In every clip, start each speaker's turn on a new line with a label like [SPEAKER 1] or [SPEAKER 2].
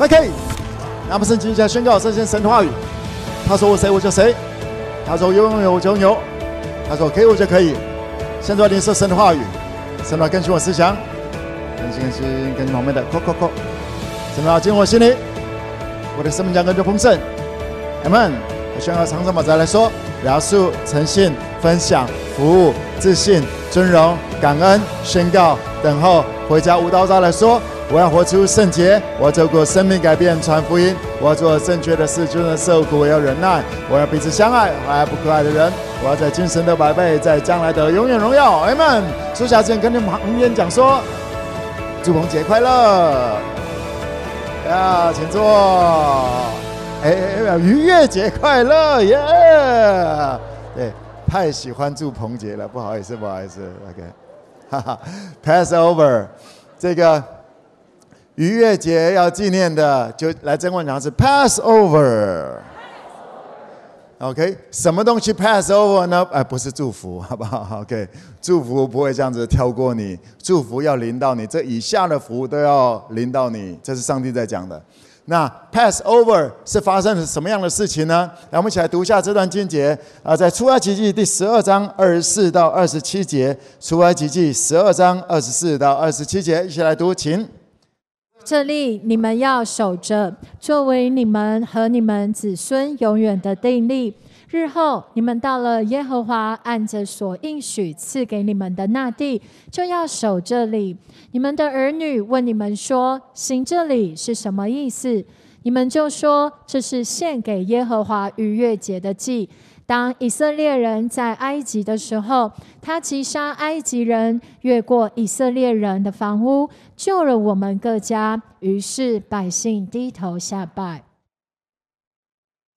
[SPEAKER 1] OK，那么圣经下宣告这些神的话语。他说我谁我就谁，他说有有有我就有，他说给我就可以。现在领受神的话语，神的话更新我思想，更新更新更新旁边的，扣扣扣，神的话进入我心里，我的生命将更加丰盛。阿门。我宣告长生宝再来说，描述、诚信、分享、服务、自信、尊荣、感恩、宣告、等候、回家无刀再来说。我要活出圣洁，我要走过生命改变，传福音。我要做正确的事，就算受苦，我要忍耐。我要彼此相爱，爱不可爱的人。我要在今生得百倍，在将来的永远荣耀。阿门。坐下之前跟你们旁边讲说，祝鹏节快乐。啊，请坐。哎哎，愉悦节快乐耶对，太喜欢祝鹏节了，不好意思，不好意思。OK，哈哈，Passover 这个。逾越节要纪念的，就来真问讲是 Passover。OK，什么东西 Passover 呢？哎，不是祝福，好不好？OK，祝福不会这样子跳过你，祝福要临到你，这以下的福都要临到你，这是上帝在讲的。那 Passover 是发生了什么样的事情呢？来，我们一起来读一下这段经节啊，在出埃及记第十二章二十四到二十七节，出埃及记十二章二十四到二十七节，一起来读，请。
[SPEAKER 2] 这里你们要守着，作为你们和你们子孙永远的定例。日后你们到了耶和华按着所应许赐给你们的那地，就要守这里。你们的儿女问你们说：“行这里是什么意思？”你们就说：“这是献给耶和华逾越节的祭。”当以色列人在埃及的时候，他击杀埃及人，越过以色列人的房屋，救了我们各家。于是百姓低头下拜。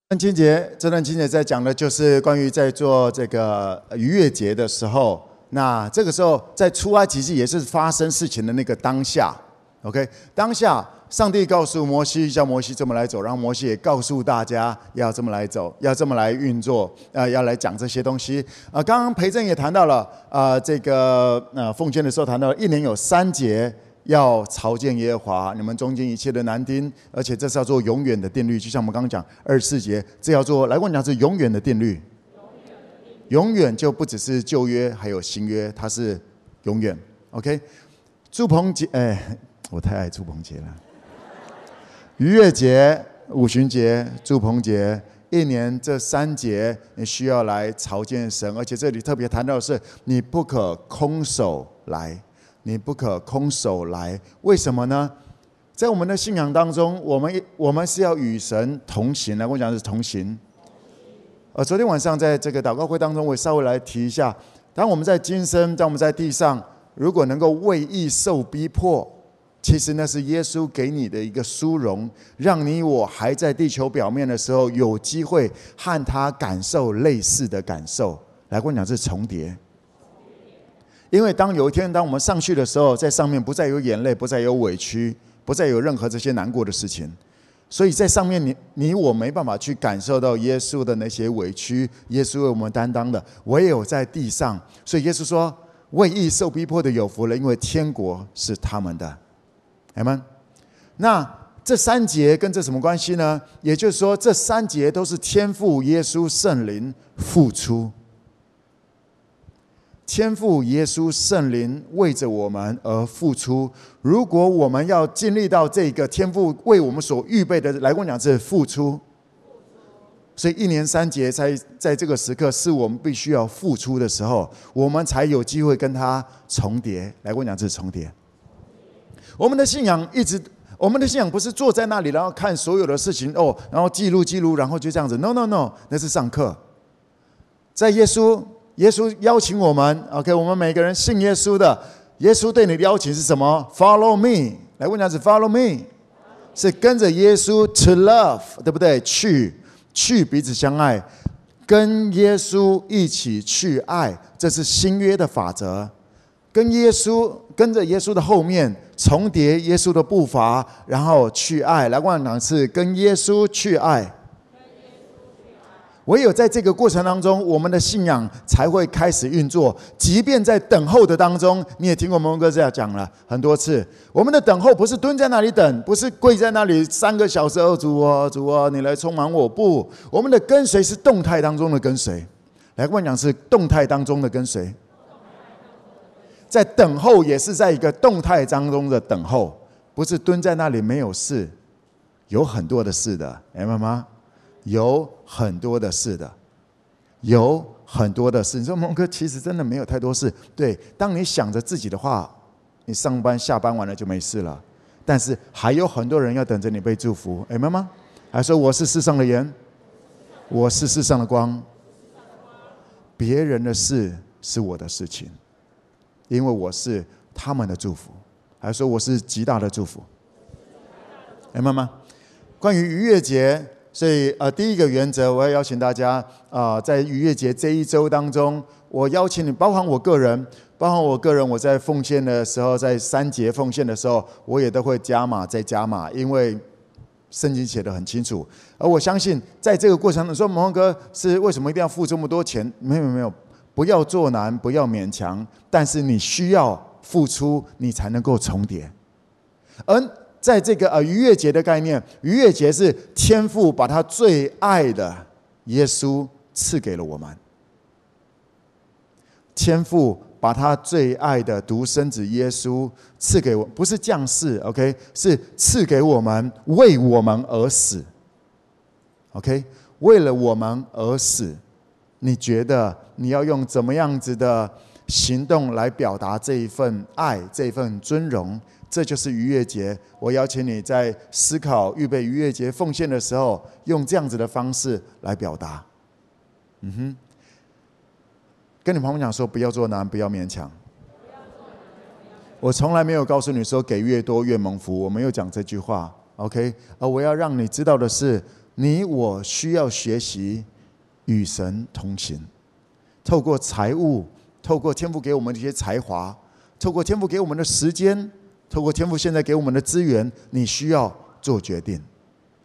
[SPEAKER 1] 这段经节，这段经节在讲的就是关于在做这个逾越节的时候，那这个时候在出埃及记也是发生事情的那个当下。OK，当下。上帝告诉摩西，叫摩西这么来走，然后摩西也告诉大家要这么来走，要这么来运作，呃，要来讲这些东西。啊、呃，刚刚培正也谈到了，啊、呃，这个呃奉献的时候谈到了，一年有三节要朝见耶和华，你们中间一切的男丁，而且这是要做永远的定律，就像我们刚刚讲二十四节，这要做来问你讲是永远的定律，永远就不只是旧约，还有新约，它是永远。OK，祝鹏杰，哎，我太爱祝鹏杰了。逾越节、五旬节、祝棚节，一年这三节你需要来朝见神，而且这里特别谈到的是，你不可空手来，你不可空手来。为什么呢？在我们的信仰当中，我们我们是要与神同行的，我讲的是同行。呃，昨天晚上在这个祷告会当中，我稍微来提一下，当我们在今生，当我们在地上，如果能够为义受逼迫。其实那是耶稣给你的一个殊荣，让你我还在地球表面的时候，有机会和他感受类似的感受。来，跟我讲是重叠。因为当有一天，当我们上去的时候，在上面不再有眼泪，不再有委屈，不再有任何这些难过的事情。所以在上面你，你我没办法去感受到耶稣的那些委屈，耶稣为我们担当的，唯有在地上。所以耶稣说：“为义受逼迫的有福了，因为天国是他们的。”阿门。那这三节跟这什么关系呢？也就是说，这三节都是天父耶稣圣灵付出，天父耶稣圣灵为着我们而付出。如果我们要经历到这个天父为我们所预备的，来跟我讲是付出。所以一年三节在在这个时刻，是我们必须要付出的时候，我们才有机会跟他重叠。来跟我讲是重叠。我们的信仰一直，我们的信仰不是坐在那里，然后看所有的事情哦，然后记录记录，然后就这样子。No No No，那是上课。在耶稣，耶稣邀请我们，OK，我们每个人信耶稣的，耶稣对你的邀请是什么？Follow me，来问一下子 Follow me，是跟着耶稣 to love，对不对？去去彼此相爱，跟耶稣一起去爱，这是新约的法则。跟耶稣，跟着耶稣的后面。重叠耶稣的步伐，然后去爱。来，我讲是跟耶稣去爱。唯有在这个过程当中，我们的信仰才会开始运作。即便在等候的当中，你也听过蒙哥这样讲了很多次。我们的等候不是蹲在那里等，不是跪在那里三个小时，哦，主啊，主啊，你来充满我。不，我们的跟随是动态当中的跟随。来跟我讲，是动态当中的跟随。在等候也是在一个动态当中的等候，不是蹲在那里没有事，有很多的事的，明白吗？有很多的事的，有很多的事。你说蒙哥其实真的没有太多事。对，当你想着自己的话，你上班下班完了就没事了。但是还有很多人要等着你被祝福，明白吗？还说我是世上的盐，我是世上的光。别人的事是我的事情，因为我是他们的祝福。还说我是极大的祝福，明白吗？关于逾越节。所以，呃，第一个原则，我要邀请大家，啊、在逾越节这一周当中，我邀请你，包含我个人，包含我个人，我在奉献的时候，在三节奉献的时候，我也都会加码再加码，因为圣经写的很清楚。而我相信，在这个过程，你说蒙哥是为什么一定要付这么多钱？没有没有，不要做难，不要勉强，但是你需要付出，你才能够重叠。而在这个呃逾越节的概念，逾越节是天父把他最爱的耶稣赐给了我们。天父把他最爱的独生子耶稣赐给我，不是降世，OK，是赐给我们，为我们而死。OK，为了我们而死。你觉得你要用怎么样子的行动来表达这一份爱，这一份尊荣？这就是逾越节。我邀请你在思考预备逾越节奉献的时候，用这样子的方式来表达。嗯哼，跟你朋友讲说，不要做难，不要勉强。我从来没有告诉你说给越多越蒙福，我没有讲这句话。OK，而我要让你知道的是，你我需要学习与神同行，透过财务，透过天父给我们的一些才华，透过天父给我们的时间。透过天父现在给我们的资源，你需要做决定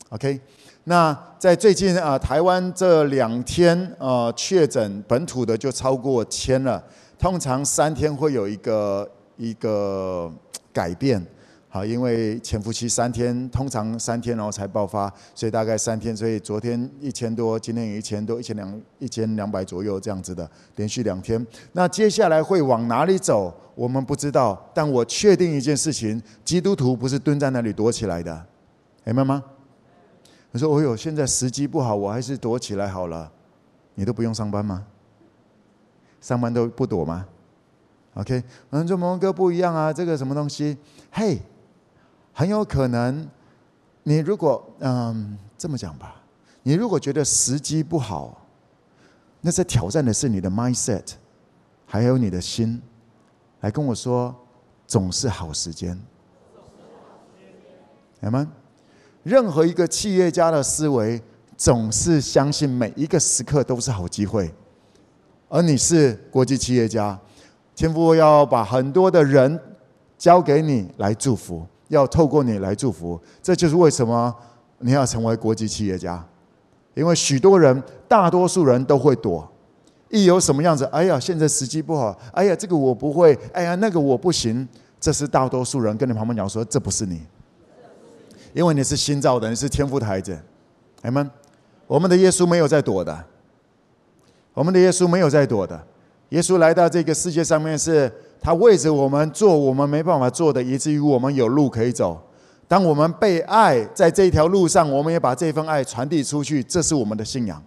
[SPEAKER 1] ，OK？那在最近啊、台湾这两天、呃，确诊本土的就超过千了。通常三天会有一个一个改变。好，因为潜伏期三天，通常三天然后才爆发，所以大概三天。所以昨天一千多，今天也一千多，一千两一千两百左右这样子的，连续两天。那接下来会往哪里走，我们不知道。但我确定一件事情：基督徒不是蹲在那里躲起来的，明白吗？你说：“哦哟，现在时机不好，我还是躲起来好了。”你都不用上班吗？上班都不躲吗？OK，嗯，说蒙蒙哥不一样啊，这个什么东西？嘿。很有可能，你如果嗯这么讲吧，你如果觉得时机不好，那在挑战的是你的 mindset，还有你的心，来跟我说，总是好时间，明白吗？任何一个企业家的思维，总是相信每一个时刻都是好机会，而你是国际企业家，天父要把很多的人交给你来祝福。要透过你来祝福，这就是为什么你要成为国际企业家。因为许多人，大多数人都会躲，一有什么样子，哎呀，现在时机不好，哎呀，这个我不会，哎呀，那个我不行。这是大多数人跟你旁边讲说，这不是你，因为你是新造的，你是天赋的孩子。阿们，我们的耶稣没有在躲的，我们的耶稣没有在躲的。耶稣来到这个世界上面是。他为着我们做我们没办法做的，以至于我们有路可以走。当我们被爱，在这条路上，我们也把这份爱传递出去，这是我们的信仰，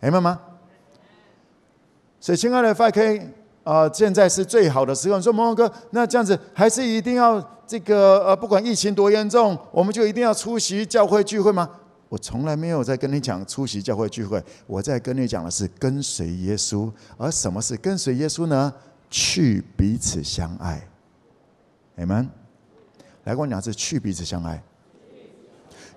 [SPEAKER 1] 明白吗？所以，亲爱的 FK 啊、现在是最好的时候。你说蒙蒙哥，那这样子还是一定要这个呃，不管疫情多严重，我们就一定要出席教会聚会吗？我从来没有在跟你讲出席教会聚会，我在跟你讲的是跟随耶稣。而什么是跟随耶稣呢？去彼此相爱，Amen。来跟我讲是去彼此相爱，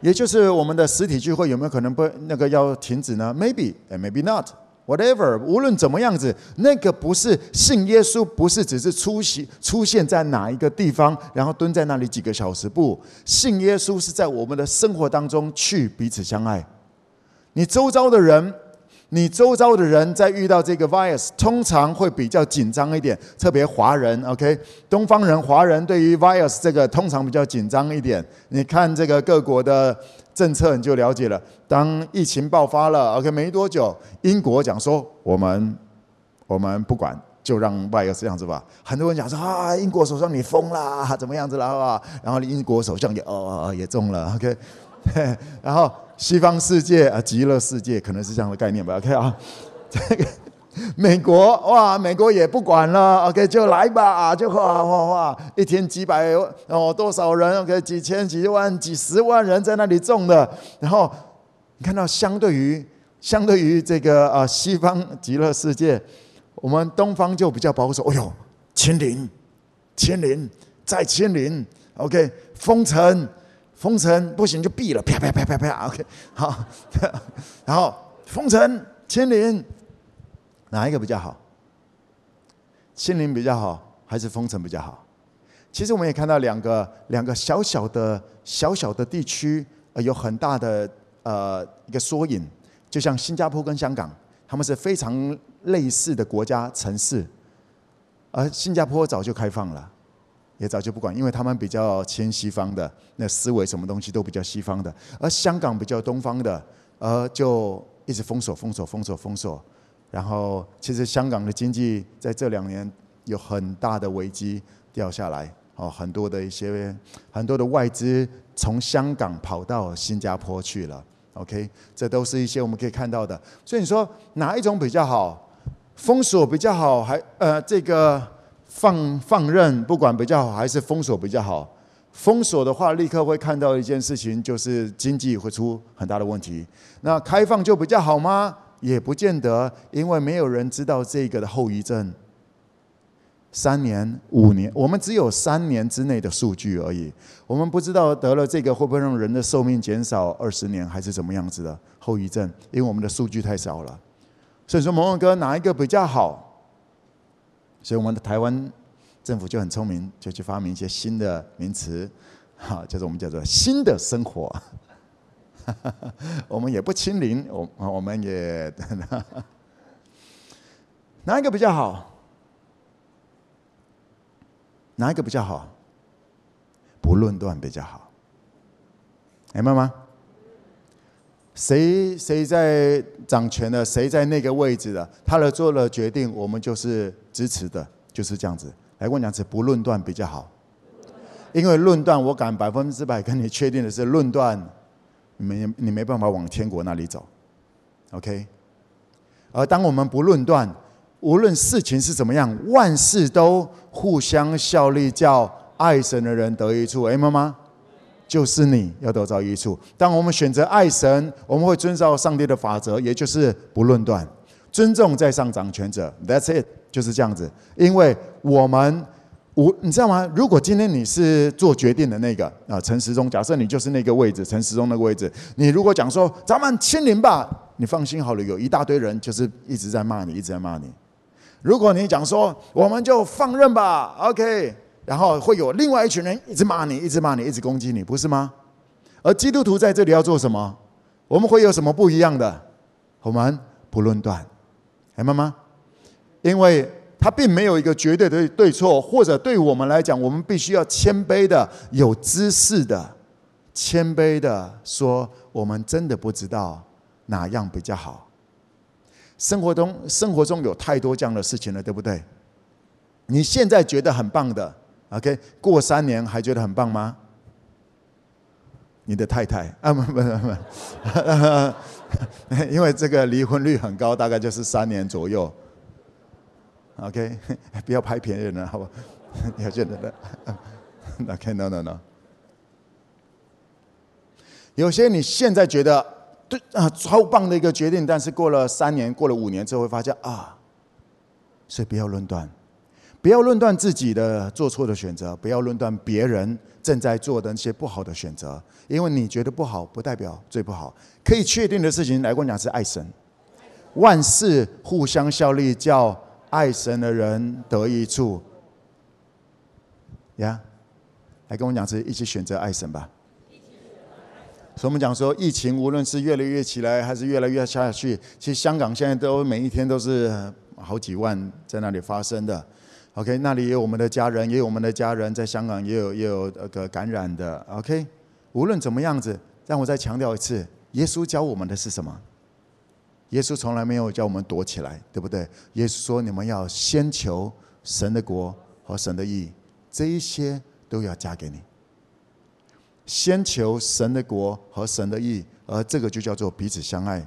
[SPEAKER 1] 也就是我们的实体聚会有没有可能不那个要停止呢？Maybe and maybe not. Whatever，无论怎么样子，那个不是信耶稣，不是只是出席出现在哪一个地方，然后蹲在那里几个小时。不，信耶稣是在我们的生活当中去彼此相爱。你周遭的人。你周遭的人在遇到这个 virus，通常会比较紧张一点，特别华人，OK，东方人、华人对于 virus 这个通常比较紧张一点。你看这个各国的政策，你就了解了。当疫情爆发了，OK，没多久，英国讲说我们我们不管，就让 virus 这样子吧。很多人讲说啊，英国首相你疯啦，怎么样子了啊？然后英国首相也哦也中了，OK，然后。西方世界啊，极乐世界可能是这样的概念吧。OK 啊，这个美国哇，美国也不管了。OK，就来吧，就哇哇哇，一天几百哦多少人？OK，几千、几万、几十万人在那里种的。然后你看到，相对于相对于这个啊西方极乐世界，我们东方就比较保守。哎呦，清零，清零，再清零。OK，封城。封城不行就闭了，啪啪啪啪啪，OK，好，然后封城清零，哪一个比较好？清零比较好，还是封城比较好？其实我们也看到两个两个小小的小小的地区，呃，有很大的呃一个缩影，就像新加坡跟香港，他们是非常类似的国家城市，而新加坡早就开放了。也早就不管，因为他们比较亲西方的，那思维什么东西都比较西方的，而香港比较东方的，呃，就一直封锁、封锁、封锁、封锁。然后，其实香港的经济在这两年有很大的危机掉下来，哦，很多的一些很多的外资从香港跑到新加坡去了。OK，这都是一些我们可以看到的。所以你说哪一种比较好？封锁比较好，还呃这个？放放任不管比较好，还是封锁比较好？封锁的话，立刻会看到一件事情，就是经济会出很大的问题。那开放就比较好吗？也不见得，因为没有人知道这个的后遗症。三年、五年，我们只有三年之内的数据而已。我们不知道得了这个会不会让人的寿命减少二十年，还是怎么样子的后遗症？因为我们的数据太少了。所以说，蒙文哥哪一个比较好？所以我们的台湾政府就很聪明，就去发明一些新的名词，哈，就是我们叫做新的生活。我们也不清零，我我们也 哪一个比较好？哪一个比较好？不论断比较好，明白吗？谁谁在掌权的，谁在那个位置的，他的做了决定，我们就是支持的，就是这样子。来，我讲是不论断比较好，因为论断，我敢百分之百 跟你确定的是，论断，你没你没办法往天国那里走，OK。而当我们不论断，无论事情是怎么样，万事都互相效力，叫爱神的人得益处，哎，妈妈。就是你要得着益处。当我们选择爱神，我们会遵照上帝的法则，也就是不论断，尊重在上掌权者。That's it，就是这样子。因为我们我，你知道吗？如果今天你是做决定的那个啊，陈时中，假设你就是那个位置，陈时中那个位置，你如果讲说咱们清零吧，你放心好了，有一大堆人就是一直在骂你，一直在骂你。如果你讲说我们就放任吧，OK。然后会有另外一群人一直骂你，一直骂你，一直攻击你，不是吗？而基督徒在这里要做什么？我们会有什么不一样的？我们不论断，明白吗？因为他并没有一个绝对的对错，或者对我们来讲，我们必须要谦卑的、有知识的、谦卑的说，我们真的不知道哪样比较好。生活中，生活中有太多这样的事情了，对不对？你现在觉得很棒的。OK，过三年还觉得很棒吗？你的太太啊，不不不不，因为这个离婚率很高，大概就是三年左右。OK，不要拍别人了，好不好？你要觉得的。OK，no no no。有些你现在觉得对啊超棒的一个决定，但是过了三年，过了五年之后会发现啊，所以不要论断。不要论断自己的做错的选择，不要论断别人正在做的那些不好的选择，因为你觉得不好，不代表最不好。可以确定的事情，来跟我讲是爱神，万事互相效力，叫爱神的人得益处。呀，来跟我讲是一起选择爱神吧。所以我们讲说，疫情无论是越来越起来，还是越来越下去，其实香港现在都每一天都是好几万在那里发生的。OK，那里有我们的家人，也有我们的家人在香港也有也有那个感染的。OK，无论怎么样子，让我再强调一次，耶稣教我们的是什么？耶稣从来没有叫我们躲起来，对不对？耶稣说：“你们要先求神的国和神的义，这一些都要加给你。先求神的国和神的义，而这个就叫做彼此相爱。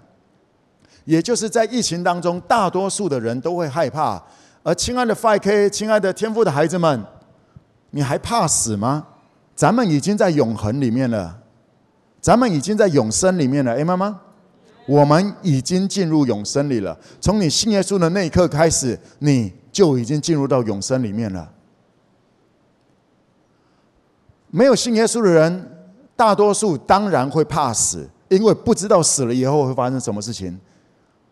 [SPEAKER 1] 也就是在疫情当中，大多数的人都会害怕。”而亲爱的 5K，亲爱的天父的孩子们，你还怕死吗？咱们已经在永恒里面了，咱们已经在永生里面了。哎，妈妈，我们已经进入永生里了。从你信耶稣的那一刻开始，你就已经进入到永生里面了。没有信耶稣的人，大多数当然会怕死，因为不知道死了以后会发生什么事情，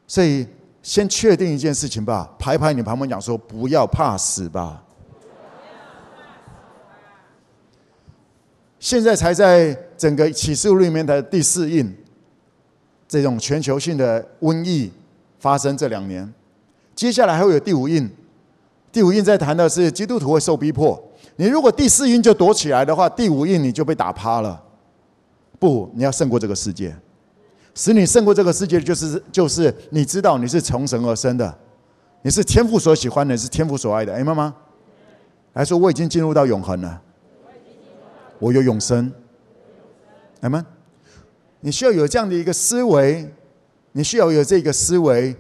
[SPEAKER 1] 所以。先确定一件事情吧，拍拍你旁边讲说，不要怕死吧。现在才在整个启示录里面的第四印，这种全球性的瘟疫发生这两年，接下来还会有第五印，第五印在谈的是基督徒会受逼迫。你如果第四印就躲起来的话，第五印你就被打趴了。不，你要胜过这个世界。使你胜过这个世界，就是就是你知道你是从神而生的，你是天父所喜欢的，是天父所爱的。哎，妈妈，还说我已经进入到永恒了，我有永生。来吗？你需要有这样的一个思维，你需要有这个思维，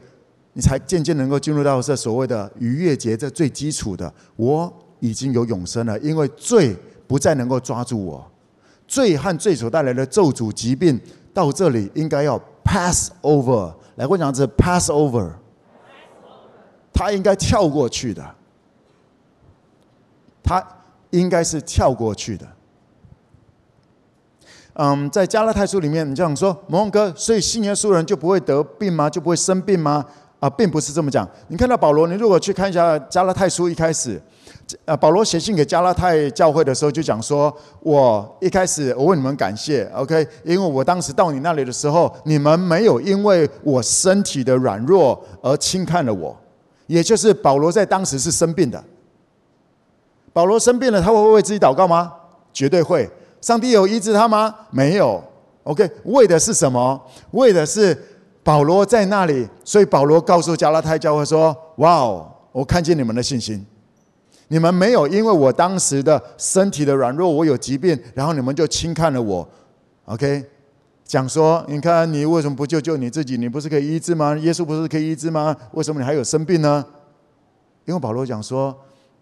[SPEAKER 1] 你才渐渐能够进入到这所谓的逾越节，这最基础的。我已经有永生了，因为罪不再能够抓住我，罪和罪所带来的咒诅、疾病。到这里应该要 pass over，来我讲这 pass over，他应该跳过去的，他应该是跳过去的。嗯，在加拉太书里面，你这样说，蒙蒙哥，所以信耶稣人就不会得病吗？就不会生病吗？啊，并不是这么讲。你看到保罗，你如果去看一下加拉太书一开始。呃，保罗写信给加拉太教会的时候，就讲说：“我一开始我为你们感谢，OK，因为我当时到你那里的时候，你们没有因为我身体的软弱而轻看了我。也就是保罗在当时是生病的。保罗生病了，他会为自己祷告吗？绝对会。上帝有医治他吗？没有。OK，为的是什么？为的是保罗在那里，所以保罗告诉加拉太教会说：‘哇哦，我看见你们的信心。’你们没有因为我当时的身体的软弱，我有疾病，然后你们就轻看了我，OK？讲说，你看你为什么不救救你自己？你不是可以医治吗？耶稣不是可以医治吗？为什么你还有生病呢？因为保罗讲说，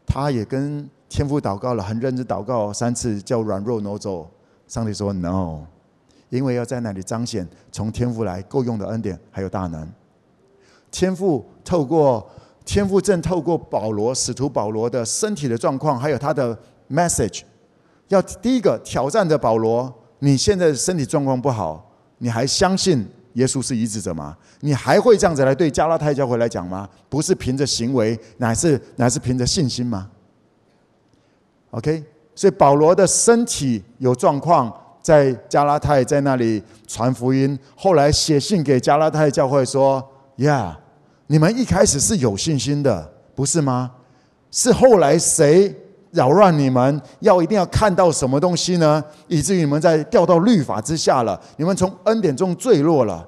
[SPEAKER 1] 他也跟天父祷告了，很认真祷告三次，叫软弱挪走。上帝说 No，因为要在那里彰显从天父来够用的恩典，还有大能。天父透过。天父正透过保罗，使徒保罗的身体的状况，还有他的 message，要第一个挑战的保罗，你现在身体状况不好，你还相信耶稣是医治者吗？你还会这样子来对加拉太教会来讲吗？不是凭着行为，乃是乃是凭着信心吗？OK，所以保罗的身体有状况，在加拉太在那里传福音，后来写信给加拉太教会说：Yeah。你们一开始是有信心的，不是吗？是后来谁扰乱你们，要一定要看到什么东西呢？以至于你们在掉到律法之下了，你们从恩典中坠落了。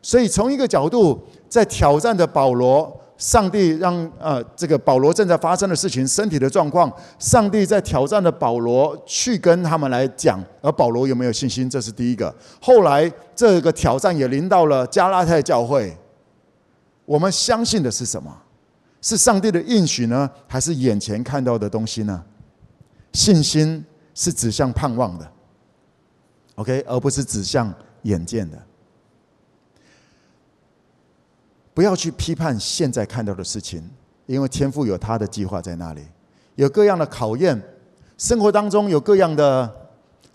[SPEAKER 1] 所以从一个角度，在挑战的保罗，上帝让呃这个保罗正在发生的事情，身体的状况，上帝在挑战的保罗去跟他们来讲，而保罗有没有信心？这是第一个。后来这个挑战也临到了加拉太教会。我们相信的是什么？是上帝的应许呢，还是眼前看到的东西呢？信心是指向盼望的，OK，而不是指向眼见的。不要去批判现在看到的事情，因为天父有他的计划在那里，有各样的考验，生活当中有各样的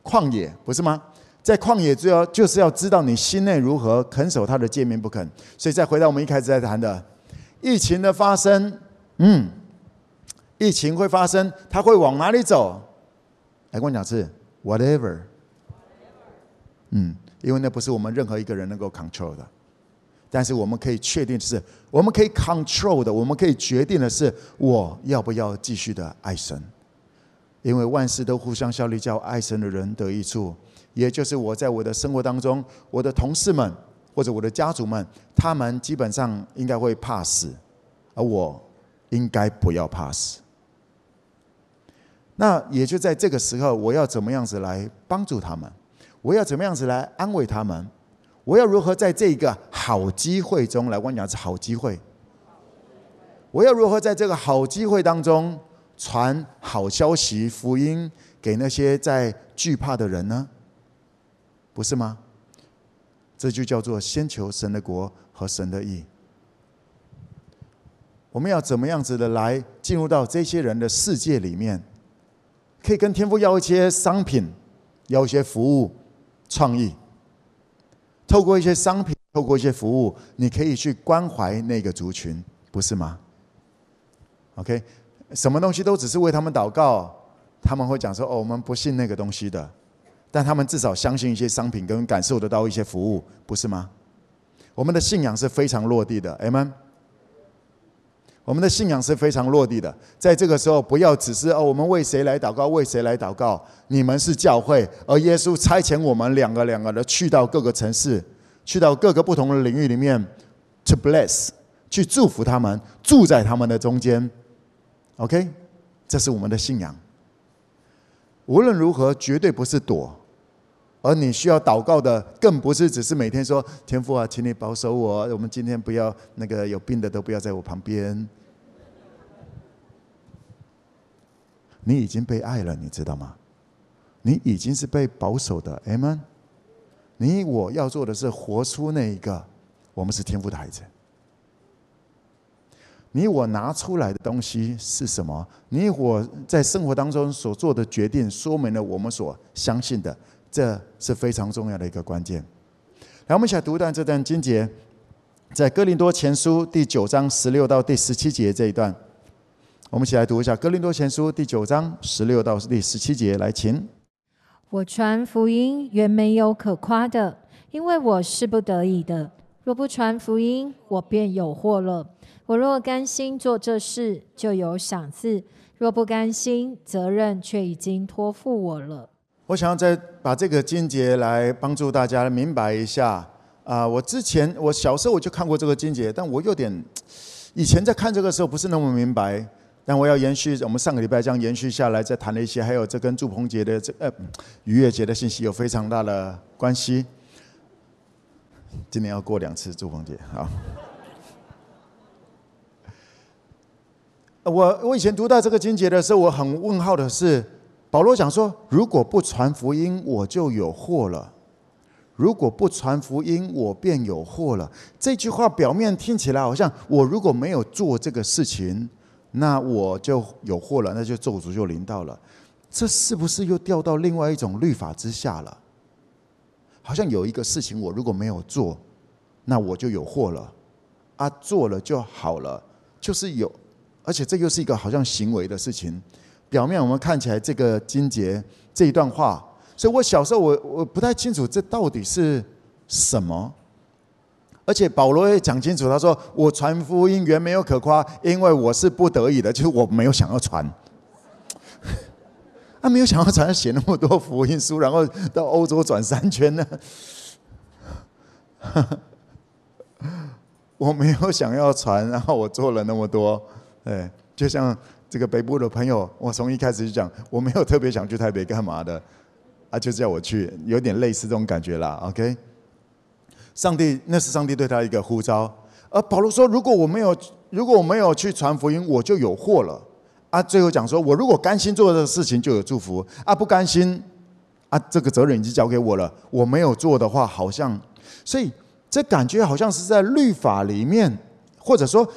[SPEAKER 1] 旷野，不是吗？在旷野，主要就是要知道你心内如何，肯守他的诫命不肯。所以再回到我们一开始在谈的疫情的发生，嗯，疫情会发生，它会往哪里走？来跟我讲是 whatever，嗯，因为那不是我们任何一个人能够 control 的。但是我们可以确定的是，我们可以 control 的，我们可以决定的是，我要不要继续的爱神。因为万事都互相效力，叫爱神的人得益处。也就是我在我的生活当中，我的同事们或者我的家族们，他们基本上应该会怕死，而我应该不要怕死。那也就在这个时候，我要怎么样子来帮助他们？我要怎么样子来安慰他们？我要如何在这个好机会中来？我讲是好机会。我要如何在这个好机会当中传好消息、福音给那些在惧怕的人呢？不是吗？这就叫做先求神的国和神的义。我们要怎么样子的来进入到这些人的世界里面？可以跟天父要一些商品，要一些服务、创意。透过一些商品，透过一些服务，你可以去关怀那个族群，不是吗？OK，什么东西都只是为他们祷告，他们会讲说：“哦，我们不信那个东西的。”但他们至少相信一些商品，跟感受得到一些服务，不是吗？我们的信仰是非常落地的，Amen。我们的信仰是非常落地的，在这个时候，不要只是哦，我们为谁来祷告，为谁来祷告？你们是教会，而耶稣差遣我们两个两个的去到各个城市，去到各个不同的领域里面，to bless，去祝福他们，住在他们的中间。OK，这是我们的信仰。无论如何，绝对不是躲，而你需要祷告的，更不是只是每天说天父啊，请你保守我，我们今天不要那个有病的都不要在我旁边。你已经被爱了，你知道吗？你已经是被保守的，Amen。你我要做的是活出那一个，我们是天父的孩子。你我拿出来的东西是什么？你我在生活当中所做的决定，说明了我们所相信的，这是非常重要的一个关键。来，我们一起来读一段这段经节，在哥林多前书第九章十六到第十七节这一段。我们一起来读一下《哥林多前书》第九章十六到第十七节，来，请。
[SPEAKER 2] 我传福音原没有可夸的，因为我是不得已的。若不传福音，我便有祸了。我若甘心做这事，就有赏赐；若不甘心，责任却已经托付我了。
[SPEAKER 1] 我想要再把这个经节来帮助大家明白一下。啊，我之前我小时候我就看过这个经节，但我有点以前在看这个时候不是那么明白。但我要延续，我们上个礼拜这样延续下来，再谈了一些，还有这跟祝鹏节的这呃逾越节的信息有非常大的关系。今年要过两次祝鹏节啊！我我以前读到这个经节的时候，我很问号的是，保罗讲说，如果不传福音，我就有祸了；如果不传福音，我便有祸了。这句话表面听起来好像，我如果没有做这个事情。那我就有祸了，那就咒诅就临到了，这是不是又掉到另外一种律法之下了？好像有一个事情我如果没有做，那我就有祸了，啊，做了就好了，就是有，而且这又是一个好像行为的事情。表面我们看起来这个金节这一段话，所以我小时候我我不太清楚这到底是什么。而且保罗也讲清楚，他说：“我传福音原没有可夸，因为我是不得已的，就是我没有想要传。他 没有想要传，写那么多福音书，然后到欧洲转三圈呢。我没有想要传，然后我做了那么多。哎，就像这个北部的朋友，我从一开始就讲，我没有特别想去台北干嘛的，啊，就叫我去，有点类似这种感觉啦。OK。”上帝，那是上帝对他一个呼召。而保罗说：“如果我没有，如果我没有去传福音，我就有祸了。”啊，最后讲说：“我如果甘心做这个事情，就有祝福；啊，不甘心，啊，这个责任已经交给我了。我没有做的话，好像……所以这感觉好像是在律法里面，或者说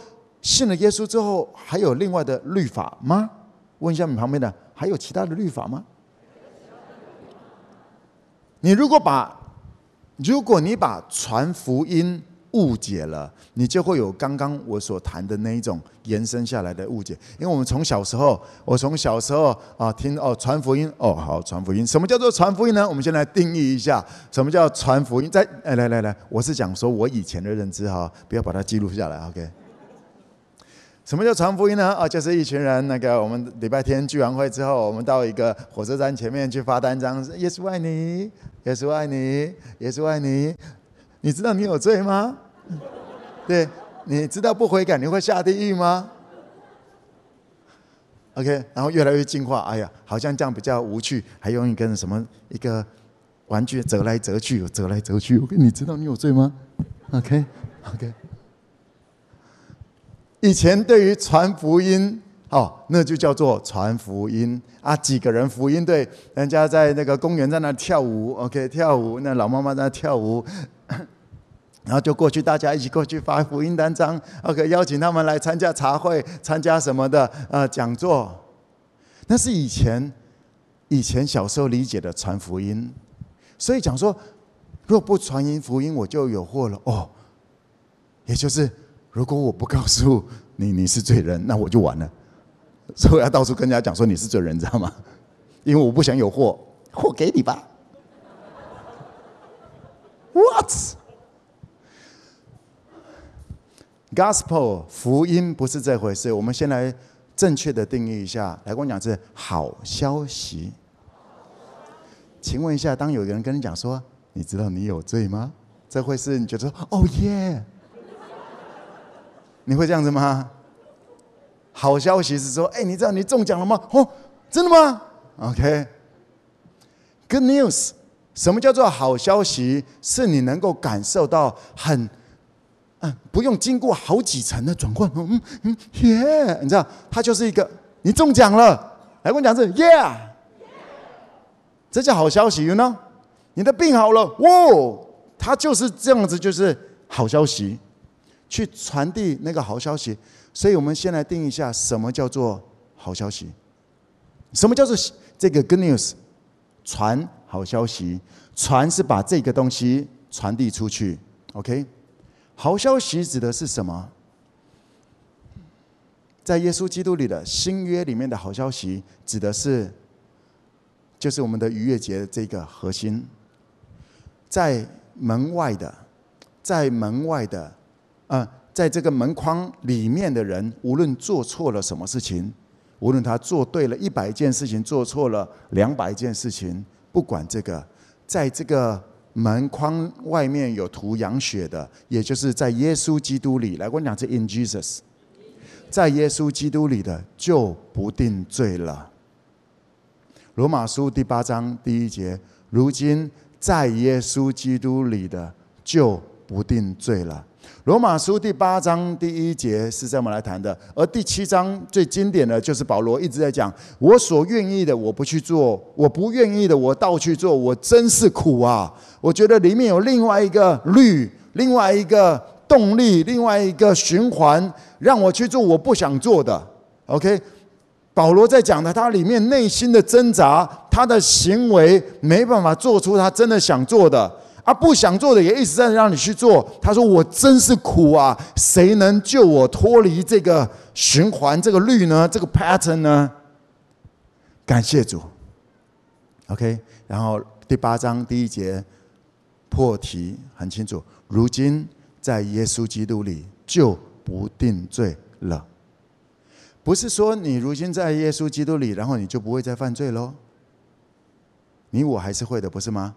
[SPEAKER 1] 信了耶稣之后，还有另外的律法吗？问一下你旁边的，还有其他的律法吗？你如果把……如果你把传福音误解了，你就会有刚刚我所谈的那一种延伸下来的误解。因为我们从小时候，我从小时候啊听哦传福音哦好传福音，什么叫做传福音呢？我们先来定义一下，什么叫传福音？在哎来来来，我是讲说我以前的认知哈，不要把它记录下来，OK。什么叫传福音呢？啊，就是一群人，那个我们礼拜天聚完会之后，我们到一个火车站前面去发单张，耶稣爱你，耶稣爱你，耶稣爱你。你知道你有罪吗？对，你知道不悔改你会下地狱吗？OK，然后越来越进化，哎呀，好像这样比较无趣，还用一根什么一个玩具折来折去，折来折去。OK，你知道你有罪吗？OK，OK。以前对于传福音，哦，那就叫做传福音啊。几个人福音队，人家在那个公园在那跳舞，OK，跳舞，那老妈妈在那跳舞，然后就过去，大家一起过去发福音单张，OK，邀请他们来参加茶会，参加什么的呃讲座。那是以前以前小时候理解的传福音，所以讲说，若不传音福音，我就有祸了哦，也就是。如果我不告诉你你是罪人，那我就完了。所以我要到处跟人家讲说你是罪人，知道吗？因为我不想有祸，祸给你吧。What's Gospel 福音不是这回事。我们先来正确的定义一下，来跟我讲是好消息。请问一下，当有人跟你讲说，你知道你有罪吗？这回事你觉得说，哦耶。你会这样子吗？好消息是说，哎，你知道你中奖了吗？哦，真的吗？OK，Good news，什么叫做好消息？是你能够感受到很，嗯，不用经过好几层的转换，嗯嗯耶，你知道，它就是一个你中奖了，来跟我讲是耶，yeah! 这叫好消息，you know？你的病好了，哇，它就是这样子，就是好消息。去传递那个好消息，所以我们先来定一下什么叫做好消息，什么叫做这个 good news？传好消息，传是把这个东西传递出去。OK，好消息指的是什么？在耶稣基督里的新约里面的好消息，指的是就是我们的逾越节这个核心，在门外的，在门外的。啊，在这个门框里面的人，无论做错了什么事情，无论他做对了一百件事情，做错了两百件事情，不管这个，在这个门框外面有涂羊血的，也就是在耶稣基督里，来，我讲这 in Jesus，在耶稣基督里的就不定罪了。罗马书第八章第一节，如今在耶稣基督里的就不定罪了。罗马书第八章第一节是这么来谈的，而第七章最经典的就是保罗一直在讲：我所愿意的我不去做，我不愿意的我倒去做，我真是苦啊！我觉得里面有另外一个律，另外一个动力，另外一个循环，让我去做我不想做的。OK，保罗在讲的他里面内心的挣扎，他的行为没办法做出他真的想做的。啊，不想做的也一直在让你去做。他说：“我真是苦啊，谁能救我脱离这个循环、这个律呢？这个 pattern 呢？”感谢主。OK，然后第八章第一节破题很清楚：如今在耶稣基督里就不定罪了。不是说你如今在耶稣基督里，然后你就不会再犯罪喽？你我还是会的，不是吗？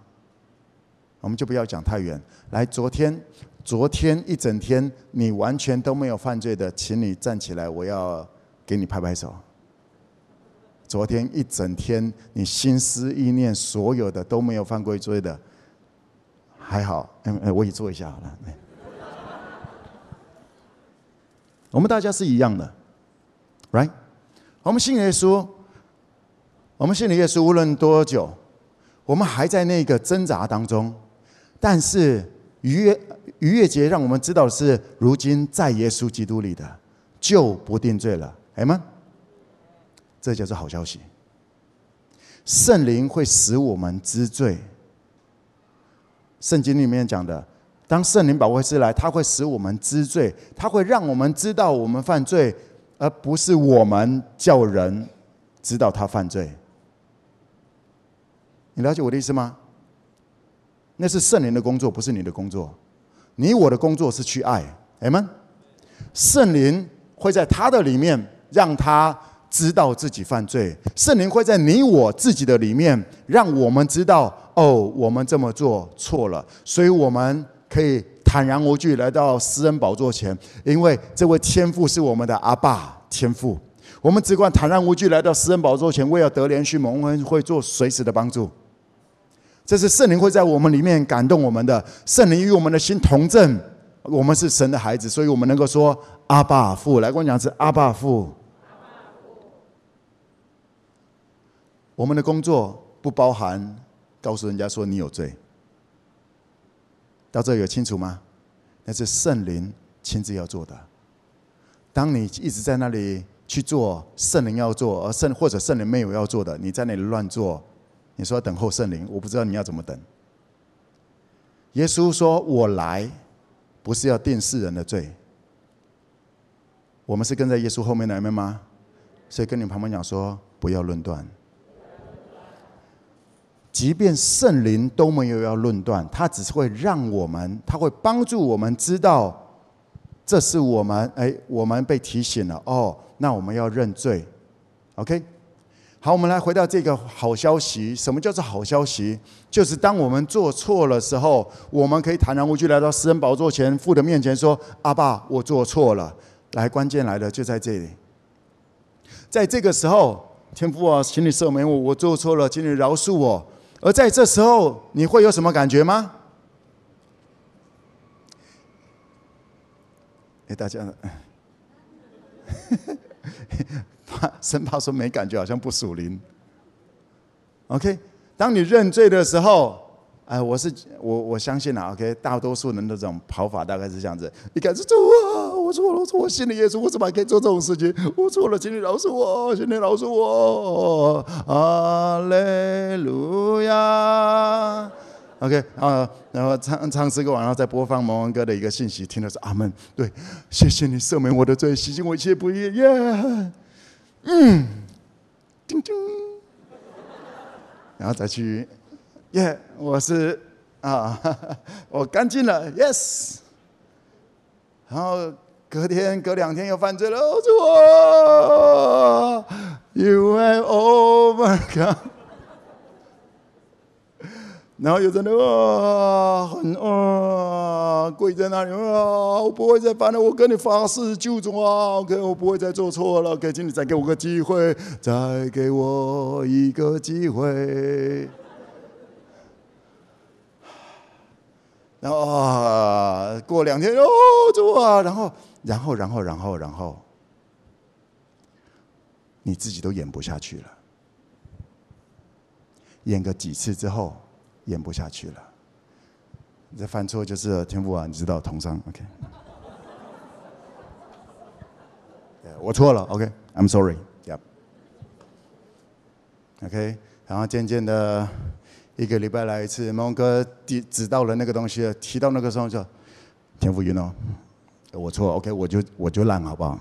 [SPEAKER 1] 我们就不要讲太远。来，昨天，昨天一整天你完全都没有犯罪的，请你站起来，我要给你拍拍手。昨天一整天你心思意念所有的都没有犯过罪的，还好，嗯嗯，我也做一下好了。我们大家是一样的，right？我们信耶稣，我们信了耶稣，无论多久，我们还在那个挣扎当中。但是逾越逾越节让我们知道的是，如今在耶稣基督里的就不定罪了，哎吗？这就是好消息。圣灵会使我们知罪。圣经里面讲的，当圣灵保惠师来，他会使我们知罪，他会让我们知道我们犯罪，而不是我们叫人知道他犯罪。你了解我的意思吗？那是圣灵的工作，不是你的工作。你我的工作是去爱，阿们。圣灵会在他的里面让他知道自己犯罪，圣灵会在你我自己的里面让我们知道，哦，我们这么做错了，所以我们可以坦然无惧来到施恩宝座前，因为这位天父是我们的阿爸天父，我们只管坦然无惧来到施恩宝座前，为了得怜恤蒙恩，会做随时的帮助。这是圣灵会在我们里面感动我们的，圣灵与我们的心同证，我们是神的孩子，所以我们能够说阿爸父。来跟我讲是阿爸父。我们的工作不包含告诉人家说你有罪。到这有清楚吗？那是圣灵亲自要做的。当你一直在那里去做圣灵要做，而圣或者圣灵没有要做的，你在那里乱做。你说等候圣灵，我不知道你要怎么等。耶稣说：“我来，不是要定世人的罪。”我们是跟在耶稣后面来的吗？所以跟你旁边讲说，不要论断。即便圣灵都没有要论断，他只是会让我们，他会帮助我们知道，这是我们哎，我们被提醒了哦，那我们要认罪，OK。好，我们来回到这个好消息。什么叫做好消息？就是当我们做错了时候，我们可以坦然无惧来到施恩宝座前，父的面前说：“阿爸，我做错了。”来，关键来了，就在这里。在这个时候，天父啊，请你赦免我，我做错了，请你饶恕我。而在这时候，你会有什么感觉吗？哎，大家。怕生怕说没感觉，好像不属灵。OK，当你认罪的时候，哎，我是我我相信啊。OK，大多数人的这种跑法大概是这样子：一开始主啊，我错了，我错，我信了耶稣，我怎么还可以做这种事情？我错了，请你饶恕我，请你饶恕我。阿门，路亚。OK 啊，然后唱唱诗歌完，然后再播放蒙恩哥的一个信息，听的是阿门。对，谢谢你赦免我的罪，洗净我一切不义。耶、yeah!。嗯，叮叮，然后再去，耶、yeah,，我是啊，我干净了，yes。然后隔天、隔两天又犯罪了，我，you have overcome。然后有人啊，很啊，跪在那里啊，我不会再犯了，我跟你发誓，救主啊，OK，我不会再做错了，OK，请你再给我个机会，再给我一个机会。然后啊，过两天哦，主啊，然后，然后，然后，然后，然后，你自己都演不下去了，演个几次之后。演不下去了，你这犯错就是天父啊，你知道同伤，OK？我错了，OK？I'm sorry，Yep，OK？然后渐渐的，一个礼拜来一次，蒙哥提指到了那个东西，提到那个时候就天父，you know，我错，OK？我就我就烂，好不好？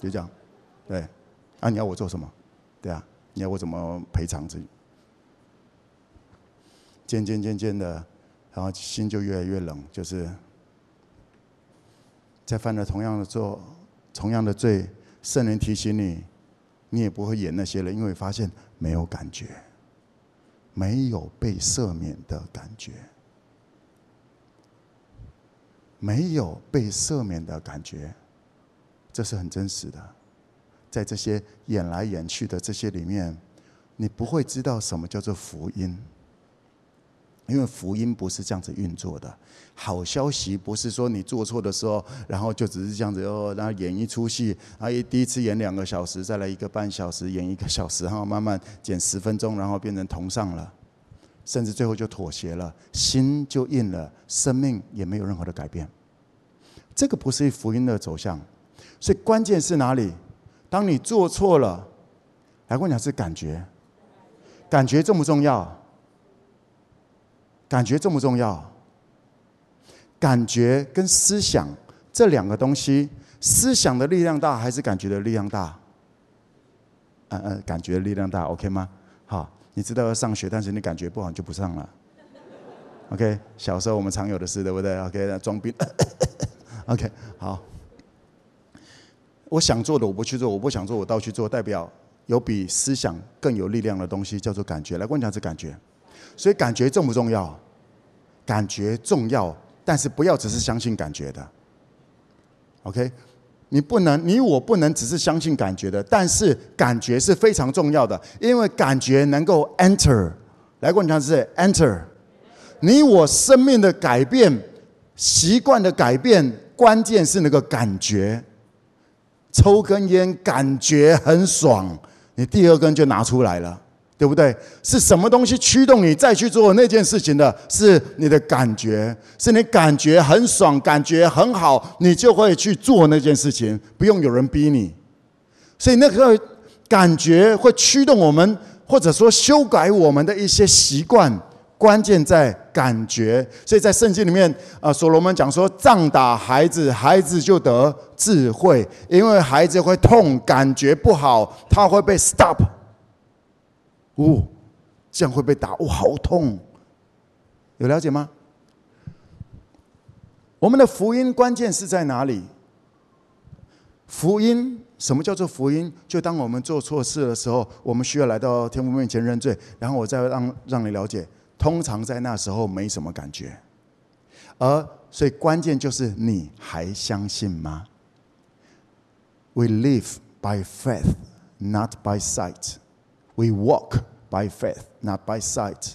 [SPEAKER 1] 就这样，对，啊，你要我做什么？对啊，你要我怎么赔偿自己？渐渐渐渐的，然后心就越来越冷，就是在犯了同样的错、同样的罪，圣灵提醒你，你也不会演那些了，因为发现没有感觉，没有被赦免的感觉，没有被赦免的感觉，这是很真实的。在这些演来演去的这些里面，你不会知道什么叫做福音。因为福音不是这样子运作的，好消息不是说你做错的时候，然后就只是这样子哦，然后演一出戏，啊一第一次演两个小时，再来一个半小时，演一个小时，然后慢慢减十分钟，然后变成同上了，甚至最后就妥协了，心就硬了，生命也没有任何的改变。这个不是福音的走向，所以关键是哪里？当你做错了，来跟我讲是感觉，感觉重不重要？感觉重不重要？感觉跟思想这两个东西，思想的力量大还是感觉的力量大？嗯嗯，感觉的力量大，OK 吗？好，你知道要上学，但是你感觉不好，你就不上了。OK，小时候我们常有的事，对不对？OK，那装逼。OK，好。我想做的我不去做，我不想做我倒去做，代表有比思想更有力量的东西，叫做感觉。来，问一下这感觉。所以感觉重不重要？感觉重要，但是不要只是相信感觉的。OK，你不能，你我不能只是相信感觉的，但是感觉是非常重要的，因为感觉能够 enter。来，过你讲是 enter。你我生命的改变，习惯的改变，关键是那个感觉。抽根烟感觉很爽，你第二根就拿出来了，对不对？是什么东西驱动你再去做那件事情的？是你的感觉，是你感觉很爽，感觉很好，你就会去做那件事情，不用有人逼你。所以那个感觉会驱动我们，或者说修改我们的一些习惯。关键在感觉，所以在圣经里面，啊，所罗门讲说，杖打孩子，孩子就得智慧，因为孩子会痛，感觉不好，他会被 stop，哦，这样会被打，哦，好痛，有了解吗？我们的福音关键是在哪里？福音，什么叫做福音？就当我们做错事的时候，我们需要来到天父面前认罪，然后我再让让你了解。通常在那时候没什么感觉，而所以关键就是你还相信吗？We live by faith, not by sight. We walk by faith, not by sight.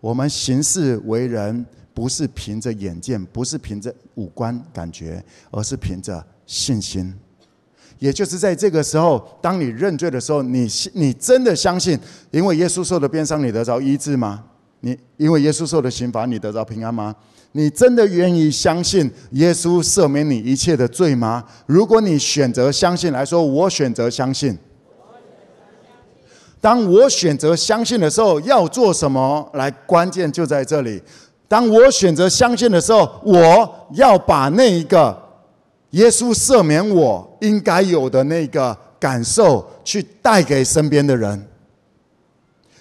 [SPEAKER 1] 我们行事为人不是凭着眼见，不是凭着五官感觉，而是凭着信心。也就是在这个时候，当你认罪的时候，你你真的相信，因为耶稣受的鞭伤，你得着医治吗？你因为耶稣受的刑罚，你得到平安吗？你真的愿意相信耶稣赦免你一切的罪吗？如果你选择相信来说，我选择相信。当我选择相信的时候，要做什么？来，关键就在这里。当我选择相信的时候，我要把那一个耶稣赦免我应该有的那个感受，去带给身边的人。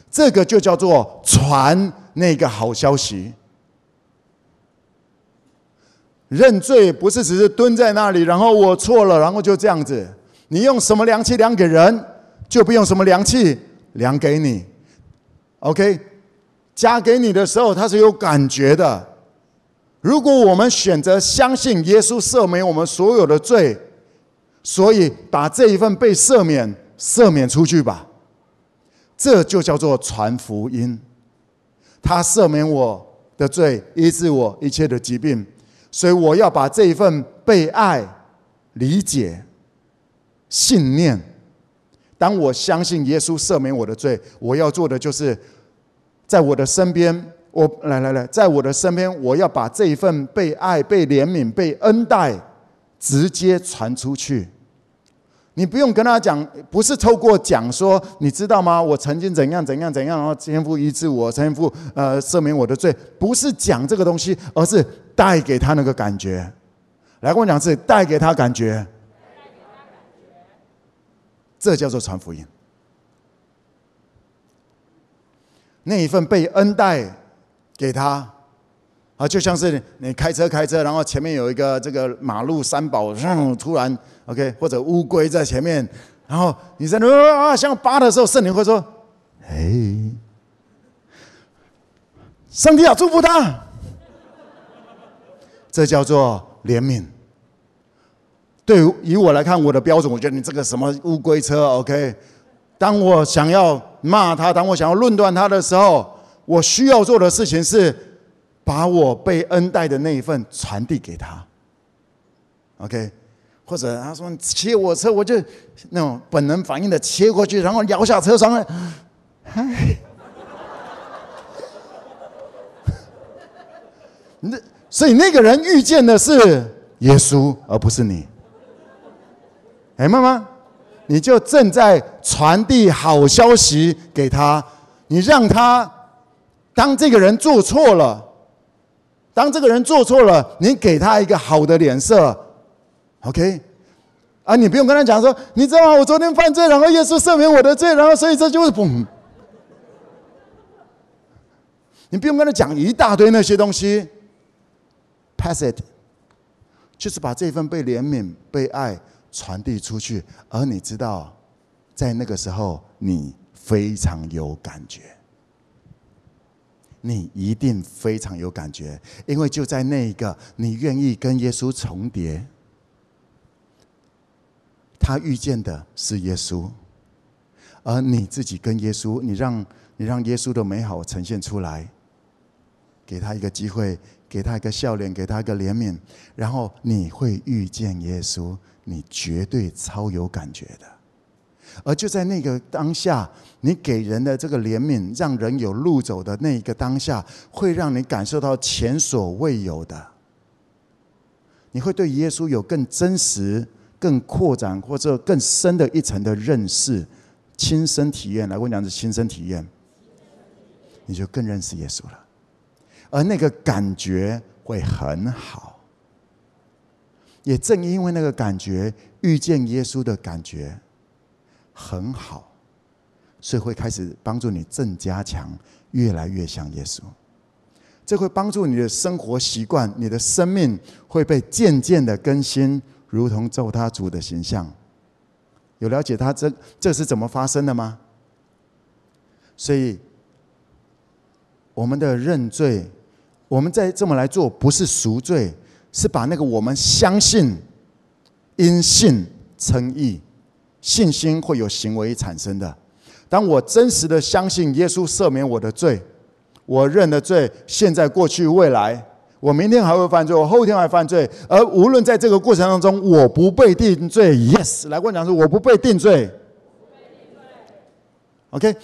[SPEAKER 1] 这个就叫做传那个好消息。认罪不是只是蹲在那里，然后我错了，然后就这样子。你用什么量器量给人，就不用什么量器量给你。OK，加给你的时候，它是有感觉的。如果我们选择相信耶稣赦免我们所有的罪，所以把这一份被赦免赦免出去吧。这就叫做传福音，他赦免我的罪，医治我一切的疾病，所以我要把这一份被爱、理解、信念。当我相信耶稣赦免我的罪，我要做的就是，在我的身边，我来来来，在我的身边，我要把这一份被爱、被怜悯、被恩待，直接传出去。你不用跟他讲，不是透过讲说，你知道吗？我曾经怎样怎样怎样，然后天父医治我，天父呃赦免我的罪，不是讲这个东西，而是带给他那个感觉。来跟我讲，是带给他感觉，这叫做传福音。那一份被恩待给他。啊，就像是你开车开车，然后前面有一个这个马路三宝，突然 OK，或者乌龟在前面，然后你在那啊，像扒的时候，圣灵会说：“哎，上帝啊，祝福他。”这叫做怜悯。对于以我来看，我的标准，我觉得你这个什么乌龟车 OK。当我想要骂他，当我想要论断他的时候，我需要做的事情是。把我被恩待的那一份传递给他，OK，或者他说你切我车，我就那种本能反应的切过去，然后摇下车窗，嗨，那所以那个人遇见的是耶稣，而不是你。哎，妈妈，你就正在传递好消息给他，你让他当这个人做错了。当这个人做错了，你给他一个好的脸色，OK？啊，你不用跟他讲说，你知道吗？我昨天犯罪，然后耶稣赦免我的罪，然后所以这就是嘣。你不用跟他讲一大堆那些东西，pass it，就是把这份被怜悯、被爱传递出去。而你知道，在那个时候，你非常有感觉，你一定非常有感觉，因为就在那一个，你愿意跟耶稣重叠，他遇见的是耶稣，而你自己跟耶稣，你让你让耶稣的美好呈现出来。给他一个机会，给他一个笑脸，给他一个怜悯，然后你会遇见耶稣，你绝对超有感觉的。而就在那个当下，你给人的这个怜悯，让人有路走的那一个当下，会让你感受到前所未有的。你会对耶稣有更真实、更扩展或者更深的一层的认识，亲身体验。来，我讲的是亲身体验，你就更认识耶稣了。而那个感觉会很好，也正因为那个感觉，遇见耶稣的感觉很好，所以会开始帮助你正加强，越来越像耶稣。这会帮助你的生活习惯，你的生命会被渐渐的更新，如同造他主的形象。有了解他这这是怎么发生的吗？所以。我们的认罪，我们再这么来做，不是赎罪，是把那个我们相信，因信称义，信心会有行为产生的。当我真实的相信耶稣赦免我的罪，我认的罪，现在、过去、未来，我明天还会犯罪，我后天还犯罪，而无论在这个过程当中，我不被定罪。Yes，来过讲说，我不被定罪。OK。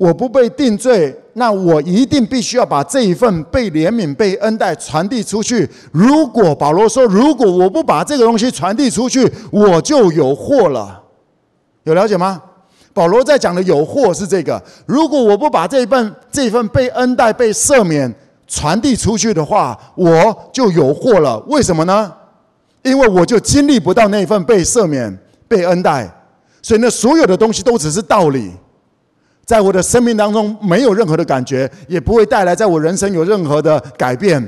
[SPEAKER 1] 我不被定罪，那我一定必须要把这一份被怜悯、被恩待传递出去。如果保罗说，如果我不把这个东西传递出去，我就有祸了。有了解吗？保罗在讲的有祸是这个。如果我不把这一份、这一份被恩待、被赦免传递出去的话，我就有祸了。为什么呢？因为我就经历不到那份被赦免、被恩待，所以那所有的东西都只是道理。在我的生命当中没有任何的感觉，也不会带来在我人生有任何的改变。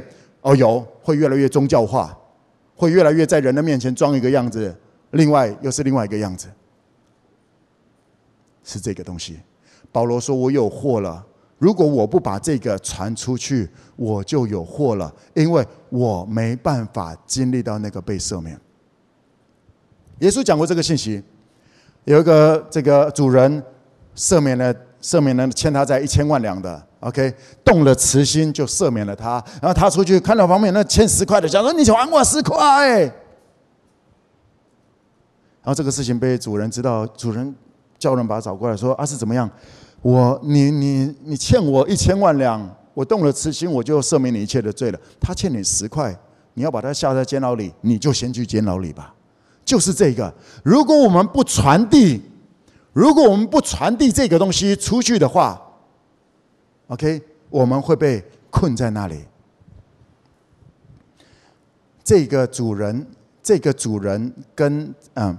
[SPEAKER 1] 哦，有会越来越宗教化，会越来越在人的面前装一个样子，另外又是另外一个样子，是这个东西。保罗说：“我有祸了，如果我不把这个传出去，我就有祸了，因为我没办法经历到那个被赦免。”耶稣讲过这个信息，有一个这个主人赦免了。赦免了欠他债一千万两的，OK，动了慈心就赦免了他。然后他出去看到旁边那欠十块的，想说：“你还我十块。”然后这个事情被主人知道，主人叫人把他找过来，说：“啊，是怎么样？我你你你欠我一千万两，我动了慈心，我就赦免你一切的罪了。他欠你十块，你要把他下在监牢里，你就先去监牢里吧。”就是这个，如果我们不传递。如果我们不传递这个东西出去的话，OK，我们会被困在那里。这个主人，这个主人跟嗯，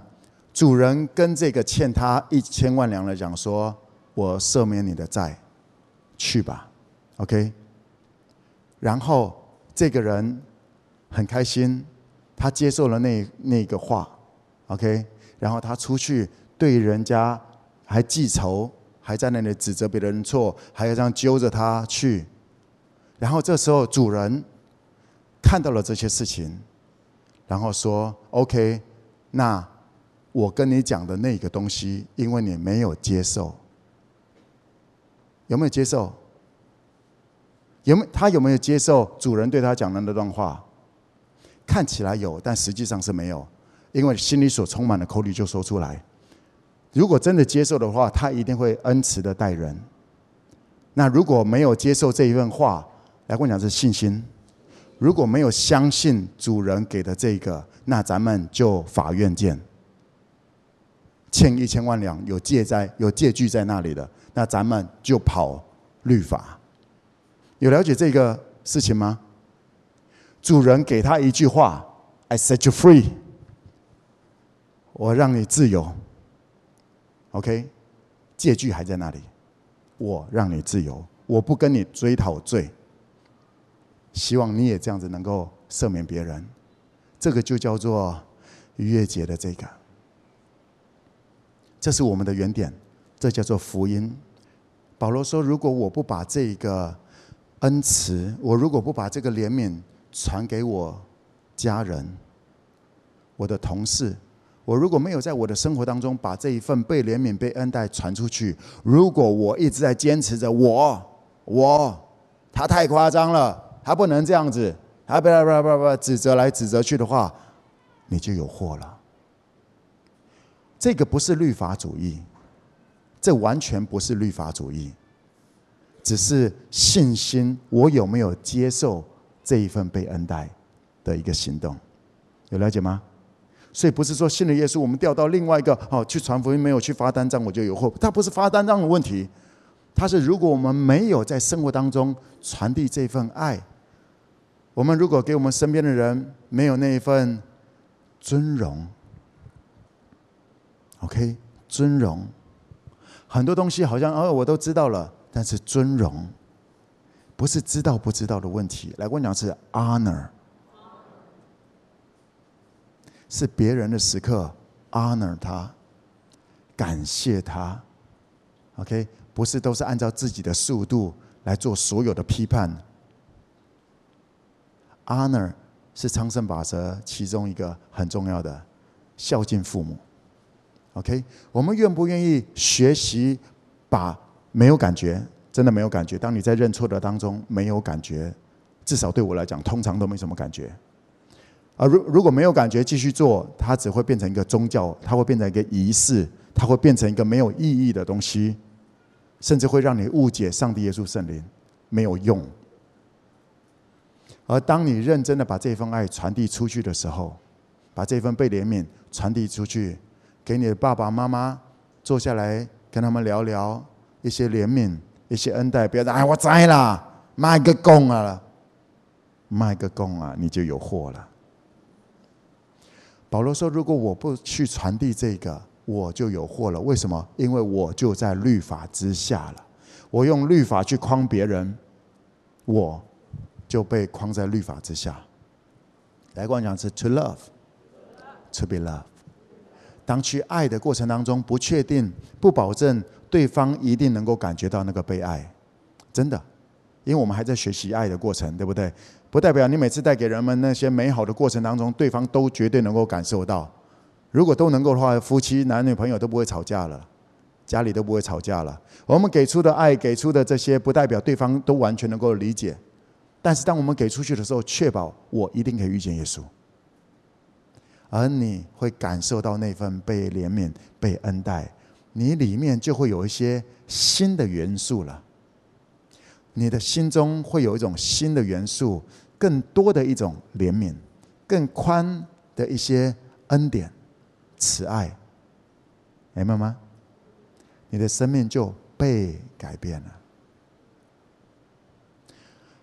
[SPEAKER 1] 主人跟这个欠他一千万两的讲说：“我赦免你的债，去吧。”OK。然后这个人很开心，他接受了那那个话，OK。然后他出去。对人家还记仇，还在那里指责别人错，还要这样揪着他去。然后这时候主人看到了这些事情，然后说：“OK，那我跟你讲的那个东西，因为你没有接受，有没有接受？有没有他有没有接受主人对他讲的那段话？看起来有，但实际上是没有，因为心里所充满的口里就说出来。”如果真的接受的话，他一定会恩慈的待人。那如果没有接受这一份话，来跟我讲是信心。如果没有相信主人给的这个，那咱们就法院见。欠一千万两有借在有借据在那里的，那咱们就跑律法。有了解这个事情吗？主人给他一句话：“I set you free。”我让你自由。OK，借据还在那里。我让你自由，我不跟你追讨罪。希望你也这样子能够赦免别人。这个就叫做逾越节的这个。这是我们的原点，这叫做福音。保罗说：“如果我不把这个恩慈，我如果不把这个怜悯传给我家人、我的同事，我如果没有在我的生活当中把这一份被怜悯、被恩待传出去，如果我一直在坚持着我、我，他太夸张了，他不能这样子，他不不不不指责来指责去的话，你就有祸了。这个不是律法主义。”这完全不是律法主义，只是信心。我有没有接受这一份被恩待的一个行动？有了解吗？所以不是说信了耶稣，我们调到另外一个哦，去传福音没有去发单张，我就有祸。它不是发单张的问题，它是如果我们没有在生活当中传递这份爱，我们如果给我们身边的人没有那一份尊荣，OK，尊荣。很多东西好像哦，我都知道了，但是尊荣不是知道不知道的问题。来，我讲是 honor，是别人的时刻 honor 他，感谢他。OK，不是都是按照自己的速度来做所有的批判。honor 是昌盛法则其中一个很重要的，孝敬父母。OK，我们愿不愿意学习把没有感觉，真的没有感觉。当你在认错的当中没有感觉，至少对我来讲，通常都没什么感觉。啊如如果没有感觉继续做，它只会变成一个宗教，它会变成一个仪式，它会变成一个没有意义的东西，甚至会让你误解上帝、耶稣、圣灵，没有用。而当你认真的把这份爱传递出去的时候，把这份被怜悯传递出去。给你的爸爸妈妈坐下来跟他们聊聊一些怜悯、一些恩待，不要说哎，我栽了，卖个供啊，卖个供啊，你就有货了。保罗说：“如果我不去传递这个，我就有祸了。为什么？因为我就在律法之下了。我用律法去框别人，我就被框在律法之下。来，跟我讲是 to love，to be loved。”当去爱的过程当中，不确定、不保证对方一定能够感觉到那个被爱，真的，因为我们还在学习爱的过程，对不对？不代表你每次带给人们那些美好的过程当中，对方都绝对能够感受到。如果都能够的话，夫妻、男女朋友都不会吵架了，家里都不会吵架了。我们给出的爱、给出的这些，不代表对方都完全能够理解。但是当我们给出去的时候，确保我一定可以遇见耶稣。而你会感受到那份被怜悯、被恩待，你里面就会有一些新的元素了。你的心中会有一种新的元素，更多的一种怜悯，更宽的一些恩典、慈爱，明白吗？你的生命就被改变了。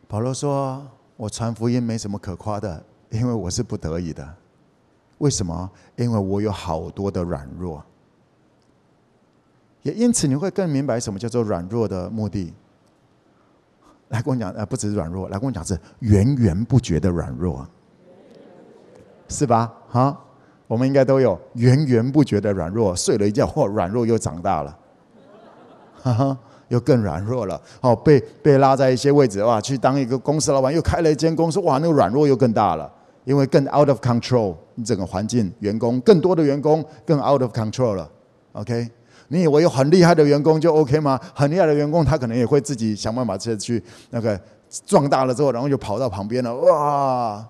[SPEAKER 1] 保罗说：“我传福音没什么可夸的，因为我是不得已的。”为什么？因为我有好多的软弱，也因此你会更明白什么叫做软弱的目的。来跟我讲，呃，不只是软弱，来跟我讲是源源不绝的软弱，是吧？哈，我们应该都有源源不绝的软弱，睡了一觉，嚯，软弱又长大了，哈哈，又更软弱了。哦，被被拉在一些位置，哇，去当一个公司老板，又开了一间公司，哇，那个软弱又更大了。因为更 out of control，你整个环境、员工更多的员工更 out of control 了。OK，你以为有很厉害的员工就 OK 吗？很厉害的员工他可能也会自己想办法去那个壮大了之后，然后就跑到旁边了。哇，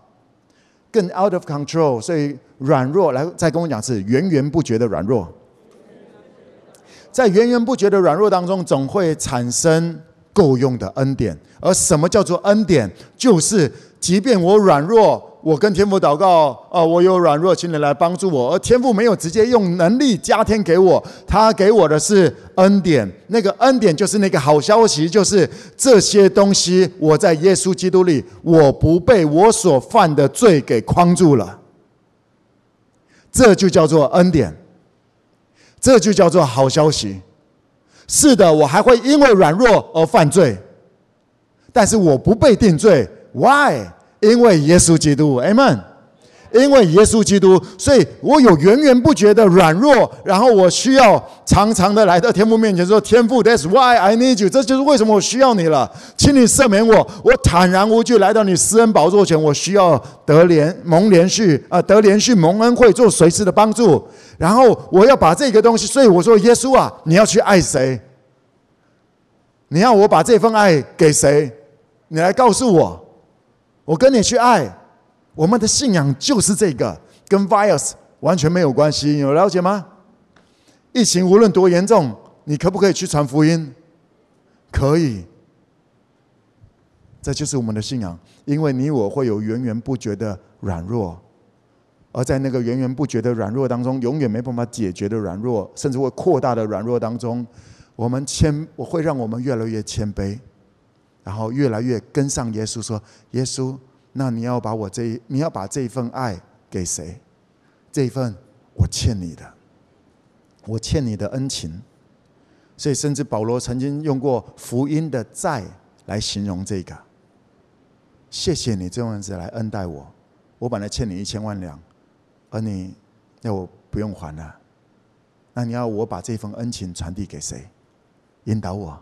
[SPEAKER 1] 更 out of control，所以软弱来再跟我讲是源源不绝的软弱，在源源不绝的软弱当中，总会产生够用的恩典。而什么叫做恩典？就是即便我软弱。我跟天父祷告，啊，我有软弱，请你来帮助我。而天父没有直接用能力加添给我，他给我的是恩典。那个恩典就是那个好消息，就是这些东西，我在耶稣基督里，我不被我所犯的罪给框住了。这就叫做恩典，这就叫做好消息。是的，我还会因为软弱而犯罪，但是我不被定罪。Why？因为耶稣基督，Amen。因为耶稣基督，所以我有源源不绝的软弱，然后我需要常常的来到天父面前说：“天父，That's why I need you。”这就是为什么我需要你了，请你赦免我。我坦然无惧来到你施恩宝座前，我需要得连蒙连续啊，得连续蒙恩惠，做随时的帮助。然后我要把这个东西，所以我说：“耶稣啊，你要去爱谁？你要我把这份爱给谁？你来告诉我。”我跟你去爱，我们的信仰就是这个，跟 virus 完全没有关系，有了解吗？疫情无论多严重，你可不可以去传福音？可以，这就是我们的信仰，因为你我会有源源不绝的软弱，而在那个源源不绝的软弱当中，永远没办法解决的软弱，甚至会扩大的软弱当中，我们谦，我会让我们越来越谦卑。然后越来越跟上耶稣，说：“耶稣，那你要把我这一，你要把这一份爱给谁？这一份我欠你的，我欠你的恩情。所以，甚至保罗曾经用过福音的债来形容这个。谢谢你这样子来恩待我，我本来欠你一千万两，而你要我不用还了，那你要我把这份恩情传递给谁？引导我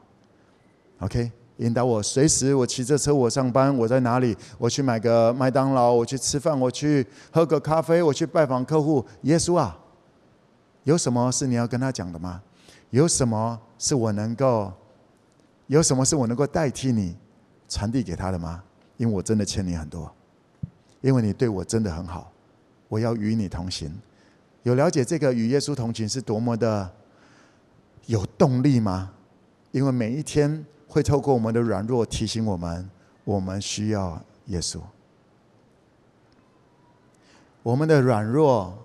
[SPEAKER 1] ，OK。”引导我，随时我骑着车，我上班，我在哪里？我去买个麦当劳，我去吃饭，我去喝个咖啡，我去拜访客户。耶稣啊，有什么是你要跟他讲的吗？有什么是我能够，有什么是我能够代替你传递给他的吗？因为我真的欠你很多，因为你对我真的很好，我要与你同行。有了解这个与耶稣同行是多么的有动力吗？因为每一天。会透过我们的软弱提醒我们，我们需要耶稣。我们的软弱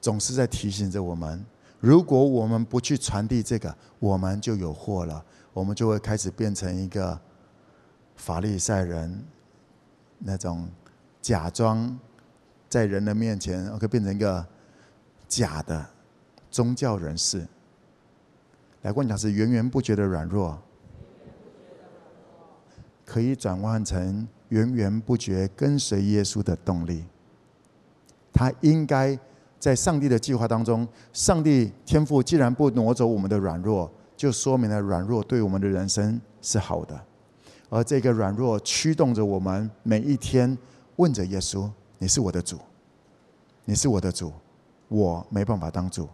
[SPEAKER 1] 总是在提醒着我们，如果我们不去传递这个，我们就有祸了。我们就会开始变成一个法利赛人，那种假装在人的面前，OK，变成一个假的宗教人士。来跟我讲是源源不绝的软弱。可以转换成源源不绝跟随耶稣的动力。他应该在上帝的计划当中，上帝天赋既然不挪走我们的软弱，就说明了软弱对我们的人生是好的。而这个软弱驱动着我们每一天问着耶稣：“你是我的主，你是我的主，我没办法当主，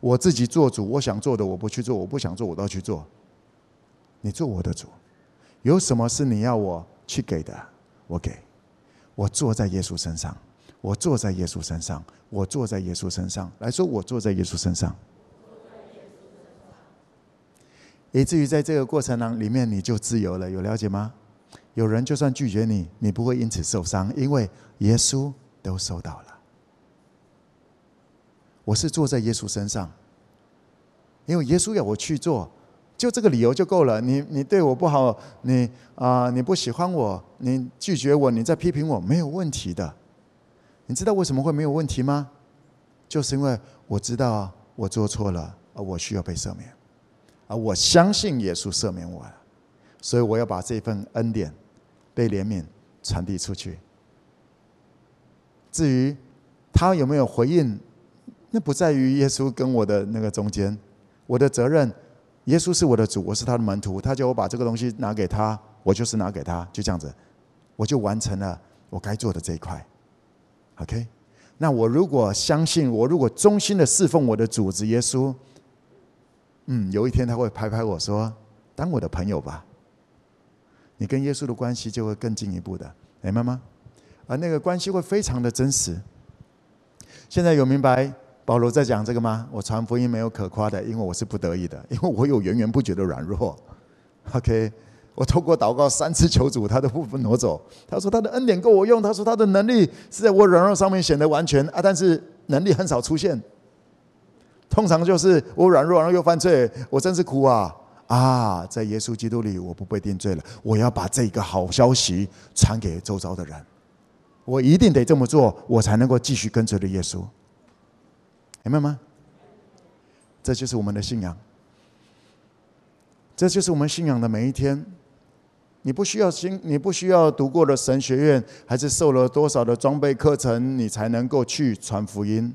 [SPEAKER 1] 我自己做主，我想做的我不去做，我不想做我都要去做，你做我的主。”有什么是你要我去给的？我给，我坐在耶稣身上，我坐在耶稣身上，我坐在耶稣身上。来说，我坐在耶稣身上，以至于在这个过程当里面，你就自由了。有了解吗？有人就算拒绝你，你不会因此受伤，因为耶稣都收到了。我是坐在耶稣身上，因为耶稣要我去做。就这个理由就够了。你你对我不好，你啊、你不喜欢我，你拒绝我，你在批评我，没有问题的。你知道为什么会没有问题吗？就是因为我知道我做错了，而我需要被赦免，而我相信耶稣赦免我了，所以我要把这份恩典、被怜悯传递出去。至于他有没有回应，那不在于耶稣跟我的那个中间，我的责任。耶稣是我的主，我是他的门徒。他叫我把这个东西拿给他，我就是拿给他，就这样子，我就完成了我该做的这一块。OK，那我如果相信，我如果忠心的侍奉我的主子耶稣，嗯，有一天他会拍拍我说：“当我的朋友吧。”你跟耶稣的关系就会更进一步的，明白吗？而那个关系会非常的真实。现在有明白？保罗在讲这个吗？我传福音没有可夸的，因为我是不得已的，因为我有源源不绝的软弱。OK，我透过祷告三次求主，他都不挪走。他说他的恩典够我用，他说他的能力是在我软弱上面显得完全啊，但是能力很少出现。通常就是我软弱，然后又犯罪，我真是苦啊啊！在耶稣基督里，我不被定罪了。我要把这个好消息传给周遭的人，我一定得这么做，我才能够继续跟随着耶稣。明白吗？这就是我们的信仰，这就是我们信仰的每一天。你不需要经，你不需要读过了神学院，还是受了多少的装备课程，你才能够去传福音。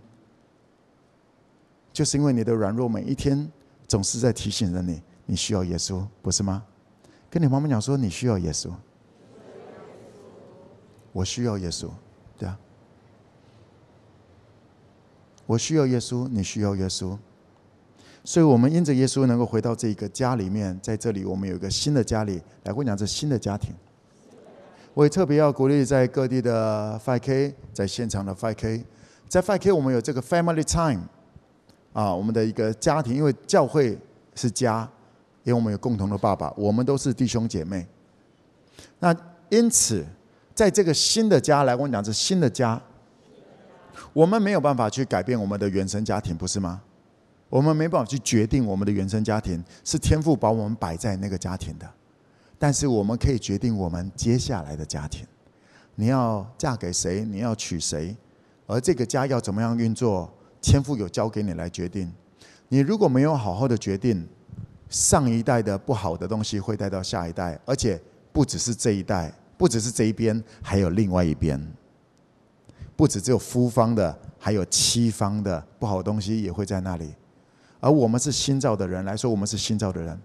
[SPEAKER 1] 就是因为你的软弱，每一天总是在提醒着你，你需要耶稣，不是吗？跟你妈妈讲说，你需要耶稣，我需要耶稣，对啊，我需要耶稣，你需要耶稣，所以我们因着耶稣能够回到这一个家里面，在这里我们有一个新的家里，来供养这新的家庭。我也特别要鼓励在各地的 5K，在现场的 5K，在 5K 我们有这个 Family Time。啊，我们的一个家庭，因为教会是家，因为我们有共同的爸爸，我们都是弟兄姐妹。那因此，在这个新的家来，我讲是新的家，我们没有办法去改变我们的原生家庭，不是吗？我们没办法去决定我们的原生家庭，是天父把我们摆在那个家庭的。但是我们可以决定我们接下来的家庭，你要嫁给谁，你要娶谁，而这个家要怎么样运作？天父有交给你来决定，你如果没有好好的决定，上一代的不好的东西会带到下一代，而且不只是这一代，不只是这一边，还有另外一边，不只只有夫方的，还有妻方的不好的东西也会在那里。而我们是新造的人来说，我们是新造的人，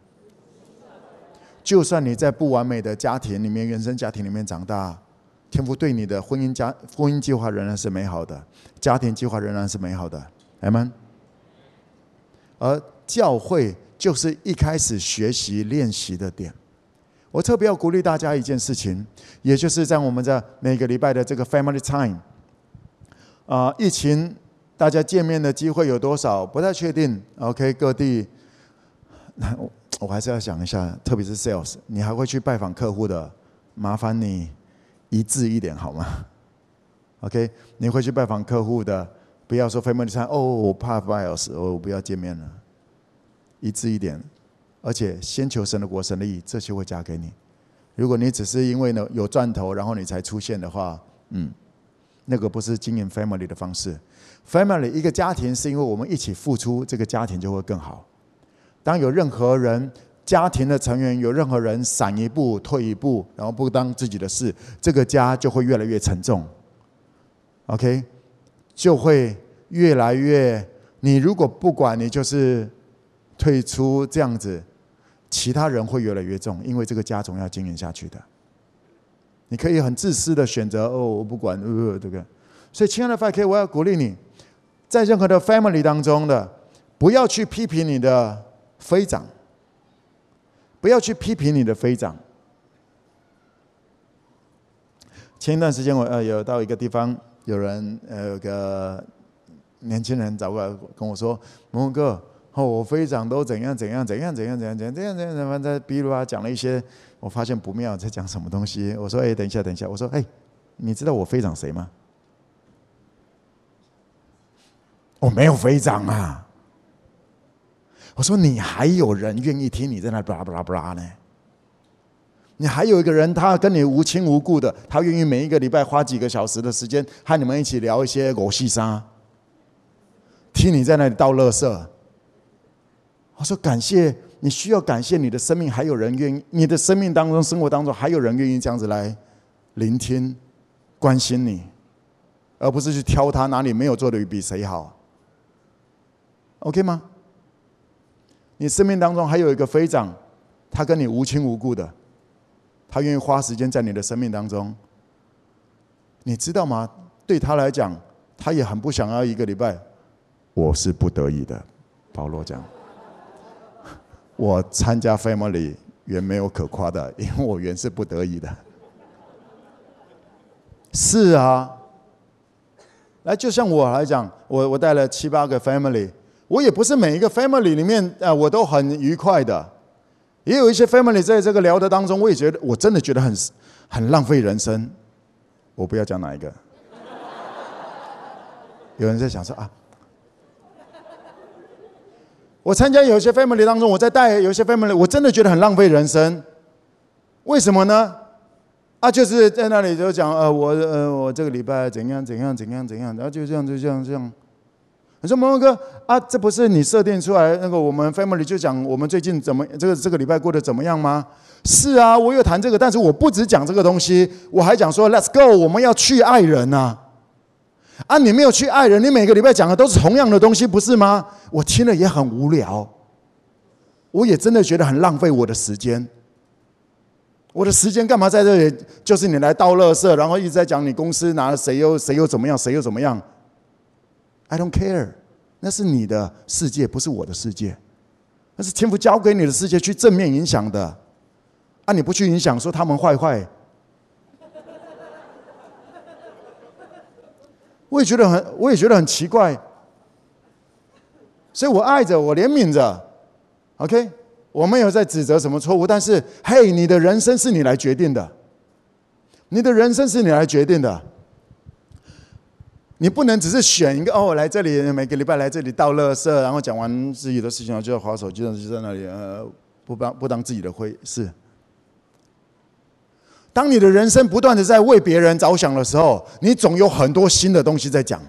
[SPEAKER 1] 就算你在不完美的家庭里面、原生家庭里面长大。天父对你的婚姻家婚姻计划仍然是美好的，家庭计划仍然是美好的，阿们。而教会就是一开始学习练习的点。我特别要鼓励大家一件事情，也就是在我们这每个礼拜的这个 Family Time，啊，疫情大家见面的机会有多少？不太确定。OK，各地，那我我还是要想一下，特别是 Sales，你还会去拜访客户的，麻烦你。一致一点好吗？OK，你会去拜访客户的，不要说 family time 哦，我怕 virus，我不要见面了。一致一点，而且先求神的国、神的义，这些会加给你。如果你只是因为呢有赚头，然后你才出现的话，嗯，那个不是经营 family 的方式。family 一个家庭是因为我们一起付出，这个家庭就会更好。当有任何人。家庭的成员有任何人闪一步、退一步，然后不当自己的事，这个家就会越来越沉重。OK，就会越来越。你如果不管，你就是退出这样子，其他人会越来越重，因为这个家总要经营下去的。你可以很自私的选择哦，我不管，呃，这个。所以，亲爱的 5K，我要鼓励你，在任何的 family 当中的，不要去批评你的飞长。不要去批评你的飞长。前一段时间我呃有到一个地方，有人呃有个年轻人找过来跟我说：“蒙蒙哥，我飞长都怎样怎样怎样怎样怎样怎样怎样怎样怎样在比如啊讲了一些，我发现不妙，在讲什么东西？我说：哎等一下等一下，我说：哎你知道我飞长谁吗？我没有飞长啊。”我说：“你还有人愿意听你在那巴拉巴拉巴拉呢？你还有一个人，他跟你无亲无故的，他愿意每一个礼拜花几个小时的时间和你们一起聊一些狗戏沙，听你在那里倒垃圾。”我说：“感谢，你需要感谢你的生命，还有人愿意，你的生命当中、生活当中还有人愿意这样子来聆听、关心你，而不是去挑他哪里没有做的比谁好。OK 吗？”你生命当中还有一个飞长，他跟你无亲无故的，他愿意花时间在你的生命当中，你知道吗？对他来讲，他也很不想要一个礼拜。我是不得已的，保罗讲，我参加 family 原没有可夸的，因为我原是不得已的。是啊，来，就像我来讲，我我带了七八个 family。我也不是每一个 family 里面，呃，我都很愉快的。也有一些 family 在这个聊的当中，我也觉得我真的觉得很很浪费人生。我不要讲哪一个。有人在想说啊，我参加有些 family 当中，我在带有些 family，我真的觉得很浪费人生。为什么呢？啊，就是在那里就讲呃，我呃，我这个礼拜怎样怎样怎样怎样，然后就这样就这样这样。你说蒙蒙哥啊，这不是你设定出来那个我们 family 就讲我们最近怎么这个这个礼拜过得怎么样吗？是啊，我有谈这个，但是我不只讲这个东西，我还讲说 Let's go，我们要去爱人呐、啊。啊，你没有去爱人，你每个礼拜讲的都是同样的东西，不是吗？我听了也很无聊，我也真的觉得很浪费我的时间。我的时间干嘛在这里？就是你来倒垃圾，然后一直在讲你公司拿了谁又谁又怎么样，谁又怎么样。I don't care，那是你的世界，不是我的世界。那是天父交给你的世界，去正面影响的。啊，你不去影响，说他们坏坏，我也觉得很，我也觉得很奇怪。所以我爱着，我怜悯着，OK。我没有在指责什么错误，但是，嘿，你的人生是你来决定的，你的人生是你来决定的，你不能只是选一个哦，来这里每个礼拜来这里倒垃圾，然后讲完自己的事情就要划手机，就在那里呃，不当不当自己的回事。当你的人生不断的在为别人着想的时候，你总有很多新的东西在讲。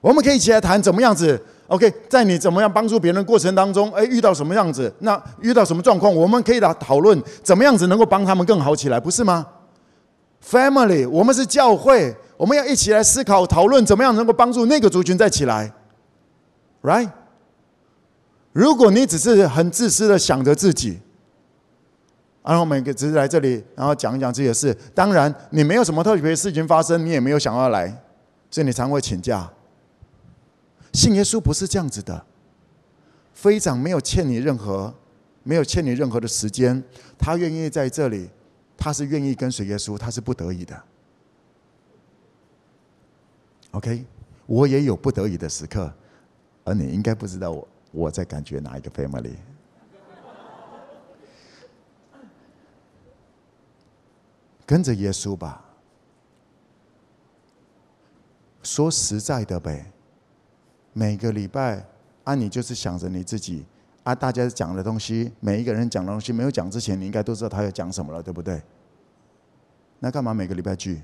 [SPEAKER 1] 我们可以一起来谈怎么样子。OK，在你怎么样帮助别人过程当中，哎，遇到什么样子，那遇到什么状况，我们可以来讨论怎么样子能够帮他们更好起来，不是吗？Family，我们是教会，我们要一起来思考讨论怎么样能够帮助那个族群再起来，Right？如果你只是很自私的想着自己，然后每个只是来这里，然后讲一讲自己的事，当然你没有什么特别的事情发生，你也没有想要来，所以你常会请假。信耶稣不是这样子的，非常没有欠你任何，没有欠你任何的时间，他愿意在这里，他是愿意跟随耶稣，他是不得已的。OK，我也有不得已的时刻，而你应该不知道我我在感觉哪一个 family。跟着耶稣吧，说实在的呗。每个礼拜，啊，你就是想着你自己，啊，大家讲的东西，每一个人讲的东西，没有讲之前，你应该都知道他要讲什么了，对不对？那干嘛每个礼拜聚？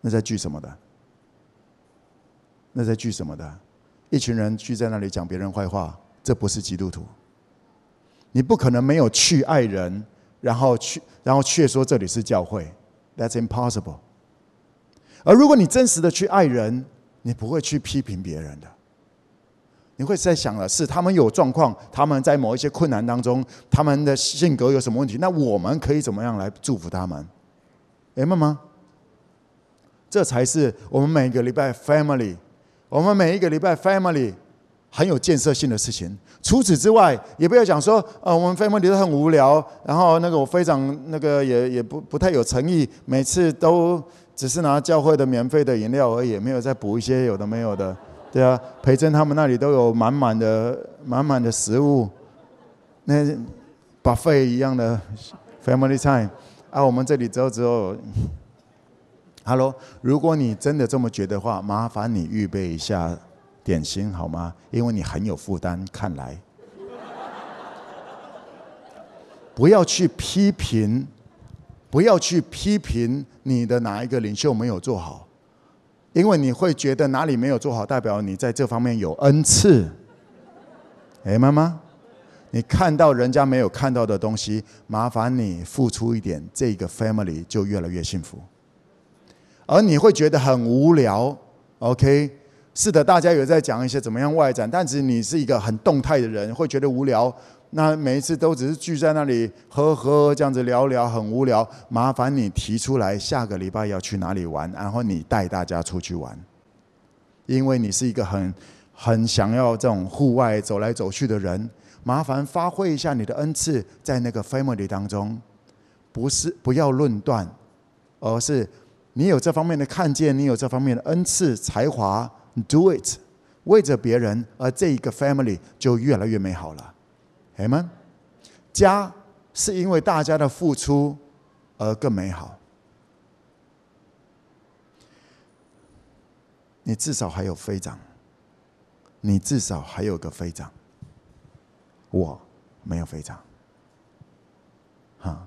[SPEAKER 1] 那在聚什么的？那在聚什么的？一群人聚在那里讲别人坏话，这不是基督徒。你不可能没有去爱人，然后去，然后却说这里是教会，That's impossible。而如果你真实的去爱人，你不会去批评别人的，你会在想的是他们有状况，他们在某一些困难当中，他们的性格有什么问题？那我们可以怎么样来祝福他们？明白吗？这才是我们每个礼拜 family，我们每一个礼拜 family 很有建设性的事情。除此之外，也不要讲说，呃，我们 family 都很无聊，然后那个我非常那个也也不不太有诚意，每次都。只是拿教会的免费的饮料而已，没有再补一些有的没有的，对啊，培珍他们那里都有满满的满满的食物，那 buffet 一样的 family time，啊，我们这里只有只有，Hello，如果你真的这么觉得话，麻烦你预备一下点心好吗？因为你很有负担，看来，不要去批评。不要去批评你的哪一个领袖没有做好，因为你会觉得哪里没有做好，代表你在这方面有恩赐。哎，妈妈，你看到人家没有看到的东西，麻烦你付出一点，这个 family 就越来越幸福。而你会觉得很无聊，OK？是的，大家有在讲一些怎么样外展，但是你是一个很动态的人，会觉得无聊。那每一次都只是聚在那里喝喝这样子聊聊，很无聊。麻烦你提出来下个礼拜要去哪里玩，然后你带大家出去玩。因为你是一个很很想要这种户外走来走去的人，麻烦发挥一下你的恩赐，在那个 family 当中，不是不要论断，而是你有这方面的看见，你有这方面的恩赐才华，do it，为着别人，而这一个 family 就越来越美好了。Amen。家是因为大家的付出而更美好。你至少还有飞长，你至少还有个飞长。我没有飞长，哈。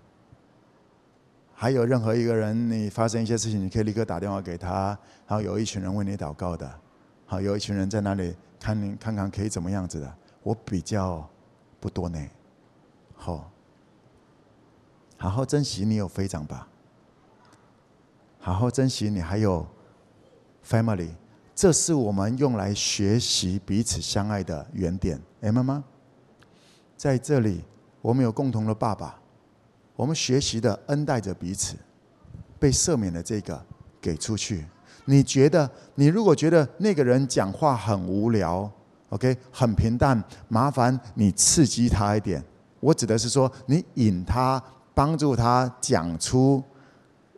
[SPEAKER 1] 还有任何一个人，你发生一些事情，你可以立刻打电话给他，然后有一群人为你祷告的，好，有一群人在那里看你看看可以怎么样子的。我比较不多呢，好，好好珍惜你有飞长吧，好好珍惜你还有 family。这是我们用来学习彼此相爱的原点，明白吗？在这里，我们有共同的爸爸，我们学习的恩待着彼此，被赦免的这个给出去。你觉得，你如果觉得那个人讲话很无聊，OK，很平淡，麻烦你刺激他一点。我指的是说，你引他，帮助他讲出，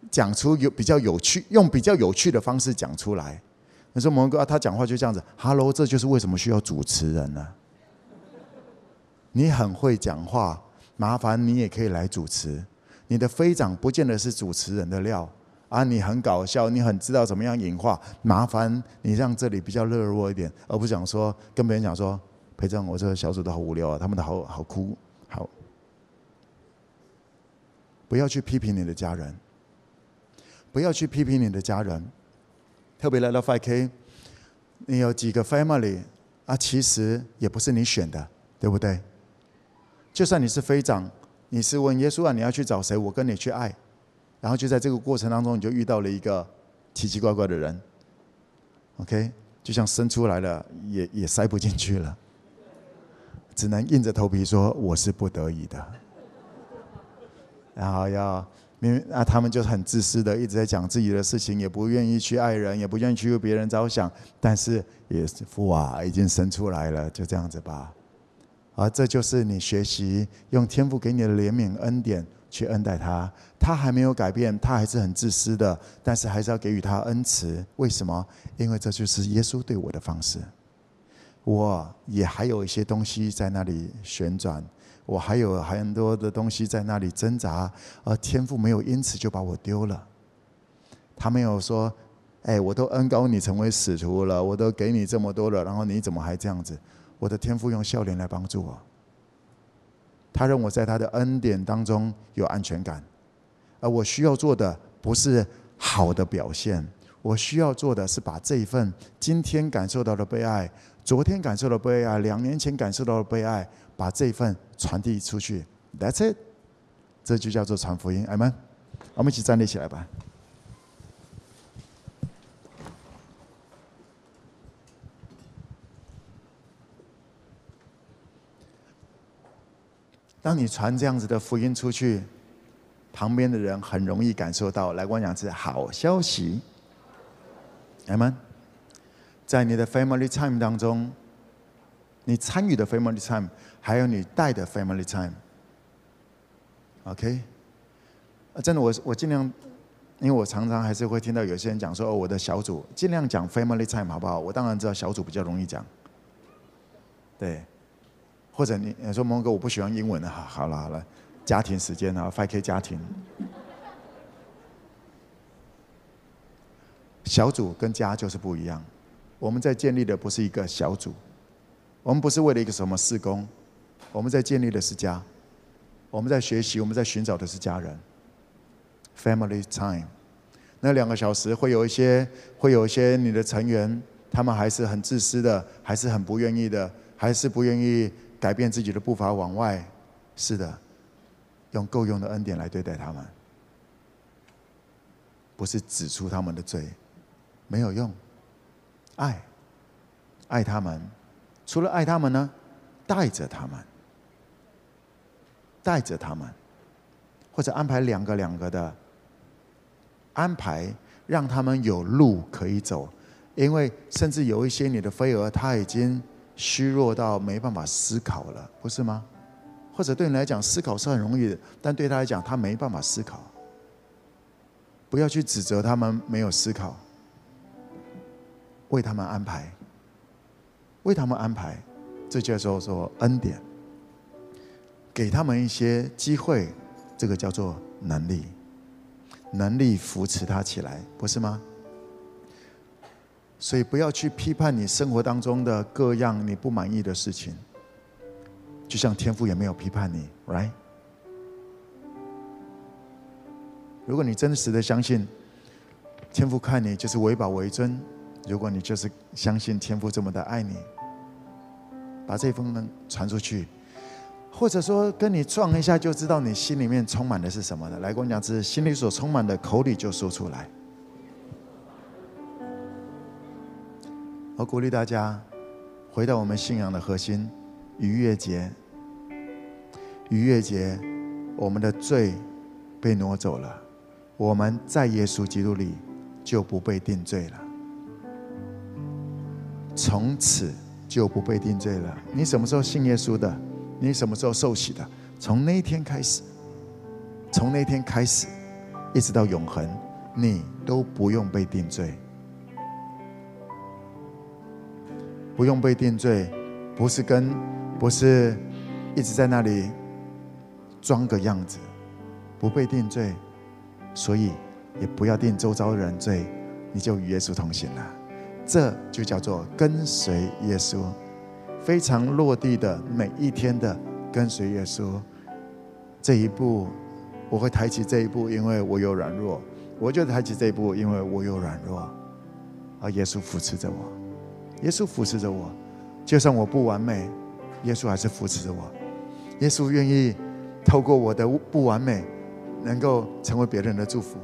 [SPEAKER 1] 讲出有比较有趣，用比较有趣的方式讲出来。你说蒙哥啊，他讲话就这样子。Hello，这就是为什么需要主持人呢？你很会讲话，麻烦你也可以来主持。你的飞长不见得是主持人的料啊！你很搞笑，你很知道怎么样引话，麻烦你让这里比较热络一点，而不想说跟别人讲说，培正，我这个小组都好无聊啊，他们都好好哭，好，不要去批评你的家人，不要去批评你的家人。特别来到 FK，你有几个 family 啊？其实也不是你选的，对不对？就算你是飞长，你是问耶稣啊，你要去找谁？我跟你去爱，然后就在这个过程当中，你就遇到了一个奇奇怪怪的人。OK，就像生出来了，也也塞不进去了，只能硬着头皮说我是不得已的，然后要。明明啊，他们就很自私的，一直在讲自己的事情，也不愿意去爱人，也不愿意去为别人着想。但是也是父啊，已经生出来了，就这样子吧。而这就是你学习用天赋给你的怜悯恩典去恩待他。他还没有改变，他还是很自私的，但是还是要给予他恩慈。为什么？因为这就是耶稣对我的方式。我也还有一些东西在那里旋转。我还有很多的东西在那里挣扎，而天父没有因此就把我丢了。他没有说：“哎，我都恩高你成为使徒了，我都给你这么多了，然后你怎么还这样子？”我的天父用笑脸来帮助我。他让我在他的恩典当中有安全感，而我需要做的不是好的表现，我需要做的是把这一份今天感受到的被爱，昨天感受到的被爱，两年前感受到的被爱。把这一份传递出去，That's it，这就叫做传福音，阿门。我们一起站立起来吧。当你传这样子的福音出去，旁边的人很容易感受到，来跟我讲是好消息，阿门。在你的 family time 当中。你参与的 family time，还有你带的 family time，OK？真的，我我尽量，因为我常常还是会听到有些人讲说，哦，我的小组尽量讲 family time 好不好？我当然知道小组比较容易讲，对。或者你你说蒙哥我不喜欢英文的，好，好了好了，家庭时间啊，5K 家庭。小组跟家就是不一样，我们在建立的不是一个小组。我们不是为了一个什么事工，我们在建立的是家，我们在学习，我们在寻找的是家人。Family time，那两个小时会有一些，会有一些你的成员，他们还是很自私的，还是很不愿意的，还是不愿意改变自己的步伐往外。是的，用够用的恩典来对待他们，不是指出他们的罪，没有用。爱，爱他们。除了爱他们呢，带着他们，带着他们，或者安排两个两个的安排，让他们有路可以走。因为甚至有一些你的飞蛾，他已经虚弱到没办法思考了，不是吗？或者对你来讲，思考是很容易的，但对他来讲，他没办法思考。不要去指责他们没有思考，为他们安排。为他们安排，这叫做说恩典。给他们一些机会，这个叫做能力，能力扶持他起来，不是吗？所以不要去批判你生活当中的各样你不满意的事情，就像天父也没有批判你，right？如果你真实的相信天父看你就是为宝为尊，如果你就是相信天父这么的爱你，把这封呢传出去，或者说跟你撞一下就知道你心里面充满的是什么的，来跟我讲，是心里所充满的，口里就说出来。我鼓励大家回到我们信仰的核心，逾越节。逾越节，我们的罪被挪走了，我们在耶稣基督里就不被定罪了，从此就不被定罪了。你什么时候信耶稣的？你什么时候受洗的？从那一天开始，从那一天开始，一直到永恒，你都不用被定罪。不用被定罪，不是跟，不是一直在那里装个样子，不被定罪，所以也不要定周遭人罪，你就与耶稣同行了。这就叫做跟随耶稣，非常落地的每一天的跟随耶稣。这一步我会抬起这一步，因为我有软弱；我就抬起这一步，因为我有软弱，而耶稣扶持着我。耶稣扶持着我，就算我不完美，耶稣还是扶持着我。耶稣愿意透过我的不完美，能够成为别人的祝福，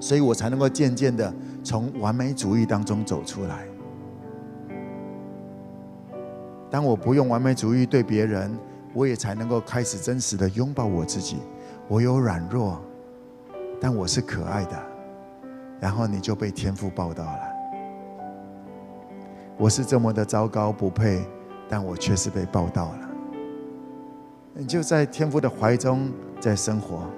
[SPEAKER 1] 所以我才能够渐渐的从完美主义当中走出来。当我不用完美主义对别人，我也才能够开始真实的拥抱我自己。我有软弱，但我是可爱的。然后你就被天父抱到了。我是这么的糟糕不配，但我却是被抱到了。你就在天父的怀中在生活，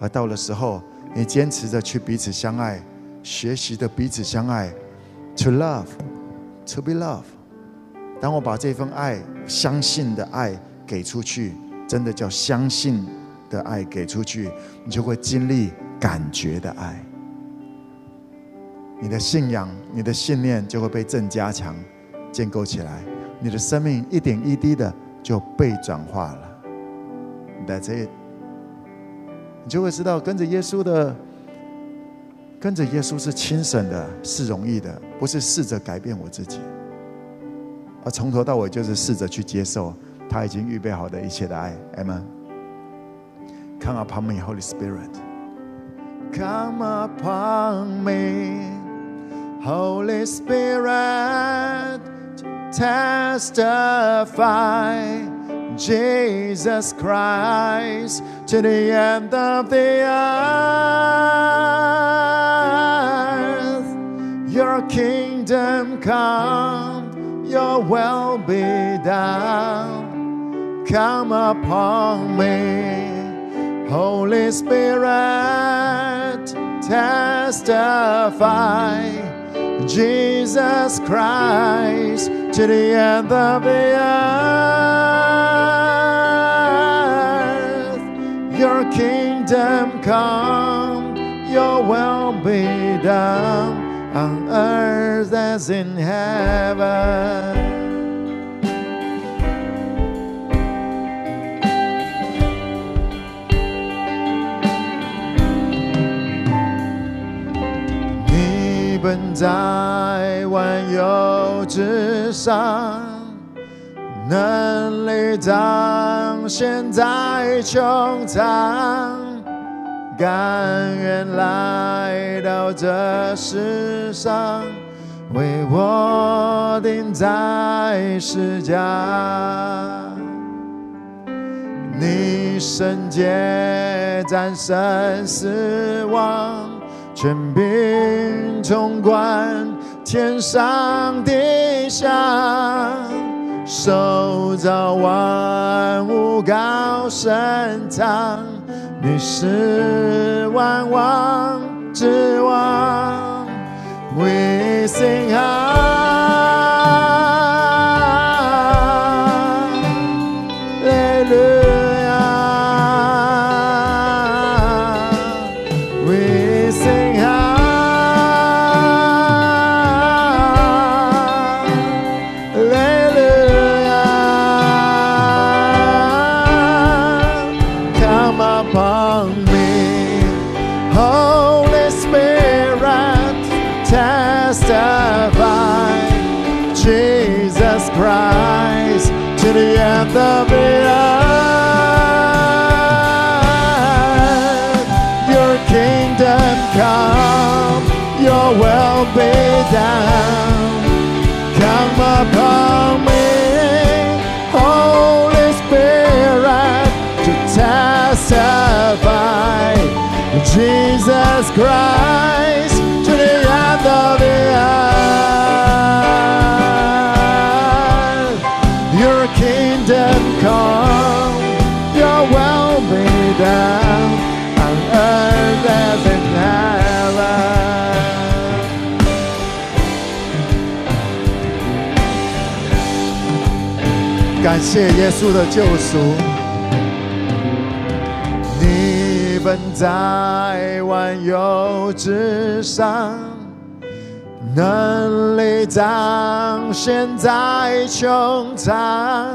[SPEAKER 1] 而到了时候，你坚持着去彼此相爱，学习的彼此相爱，to love, to be love。当我把这份爱、相信的爱给出去，真的叫相信的爱给出去，你就会经历感觉的爱。你的信仰、你的信念就会被正加强、建构起来，你的生命一点一滴的就被转化了。That's it。你就会知道，跟着耶稣的，跟着耶稣是轻省的，是容易的，不是试着改变我自己，而从头到尾就是试着去接受他已经预备好的一切的爱。m。Come upon me, Holy Spirit. Come upon me. Holy Spirit, testify Jesus Christ to the end of the earth. Your kingdom come, your will be done. Come upon me, Holy Spirit, testify Jesus Christ to the end of the earth. Your kingdom come, your will be done on earth as in heaven. 本在万有之上，能力彰显在穹苍，甘愿来到这世上，为我钉在十架。你圣洁战胜死亡。权柄统管天上地下，手造万物高声唱，你是万王之王。We sing high testify Jesus Christ to the end of the earth. Your kingdom come, your will be done. Come upon me, Holy Spirit, to testify Jesus Christ 感谢耶稣的救赎。你本在万有之上，能力彰显在穹苍，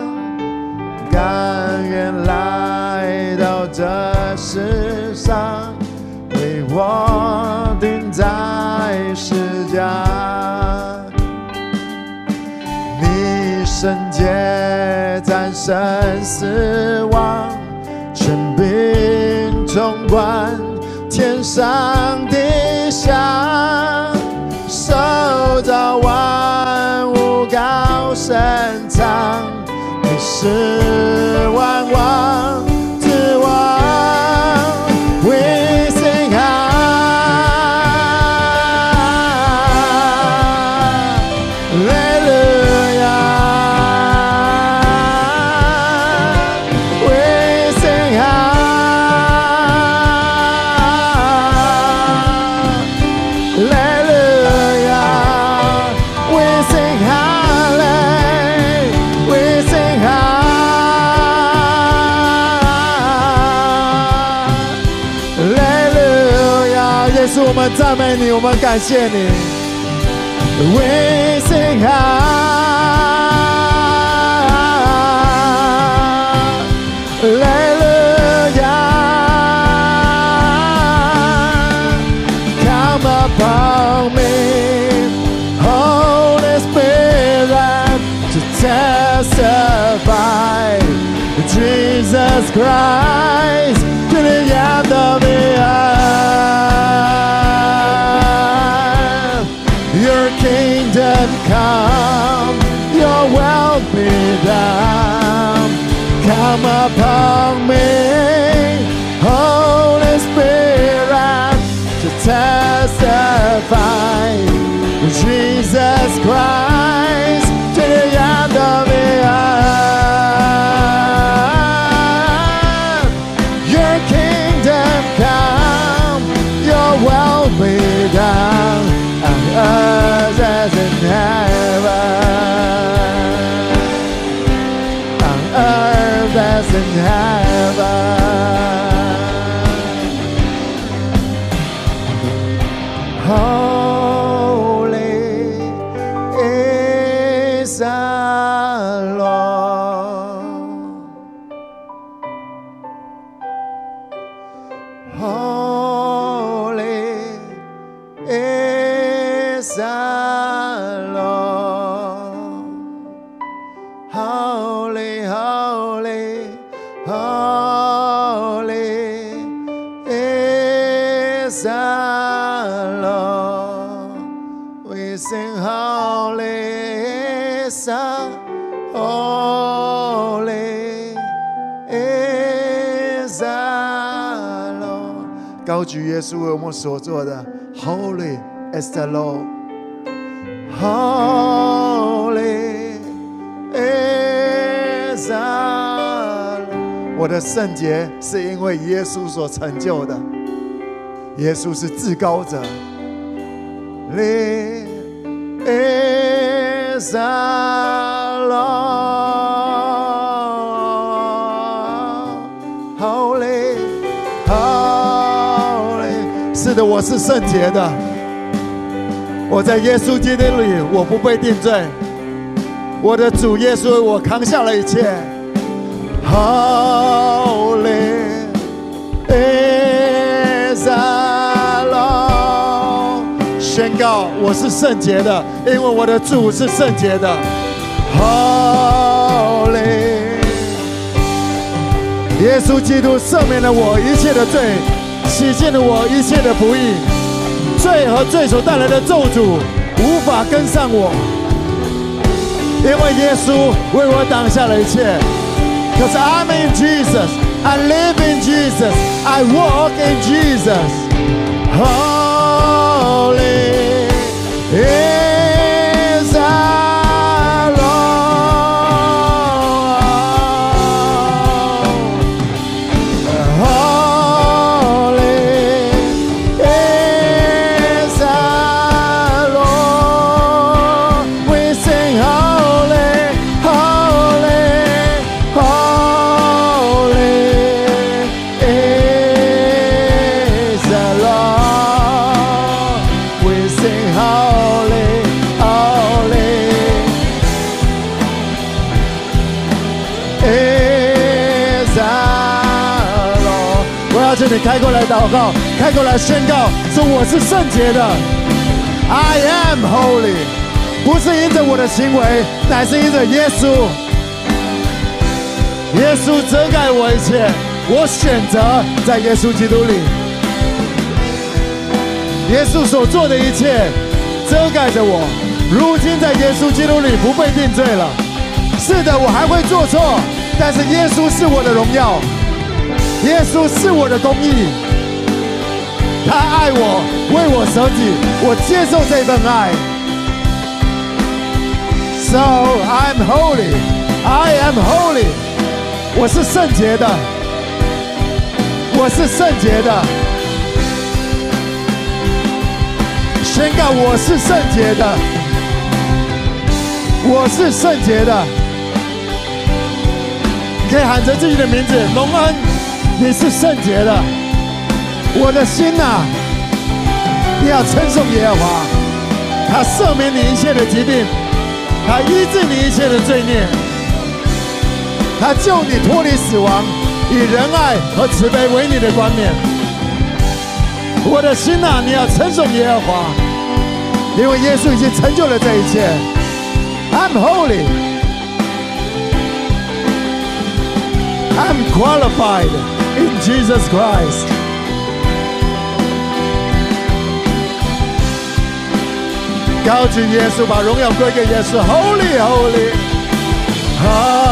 [SPEAKER 1] 甘愿来到这世上，为我钉在十架。圣洁战胜死亡，权柄统管天上地下，受造万物高声唱，你是感谢你。为 come upon me. 耶稣为我们所做的，Holy is the Lord. Holy is the Lord. 我的圣洁是因为耶稣所成就的，耶稣是至高者。Holy is the Lord. 我是圣洁的。我在耶稣基督里，我不被定罪。我的主耶稣为我扛下了一切。holy 别再宣告我是圣洁的，因为我的主是圣洁的。Holy，耶稣基督赦免了我一切的罪，洗净了我一切的不义，罪和罪所带来的咒诅无法跟上我，因为耶稣为我挡下了一切。Cause I'm in Jesus, I live in Jesus, I walk in Jesus. Holy 告，开过来宣告，说我是圣洁的，I am holy，不是因着我的行为，乃是因着耶稣。耶稣遮盖我一切，我选择在耶稣基督里。耶稣所做的一切遮盖着我，如今在耶稣基督里不被定罪了。是的，我还会做错，但是耶稣是我的荣耀，耶稣是我的公义，他爱我，为我舍己，我接受这份爱。So I'm holy, I am holy，我是圣洁的，我是圣洁的，宣告我是圣洁的，我是圣洁的。可以喊着自己的名字，蒙恩，你是圣洁的。我的心呐、你要称颂耶和华，他赦免你一切的疾病，他医治你一切的罪孽，他救你脱离死亡，以仁爱和慈悲为你的冠冕。我的心呐、你要称颂耶和华，因为耶稣已经成就了这一切。I'm holy. I'm qualified in Jesus Christ. 高举耶稣，把荣耀归给耶稣。Holy, holy, holy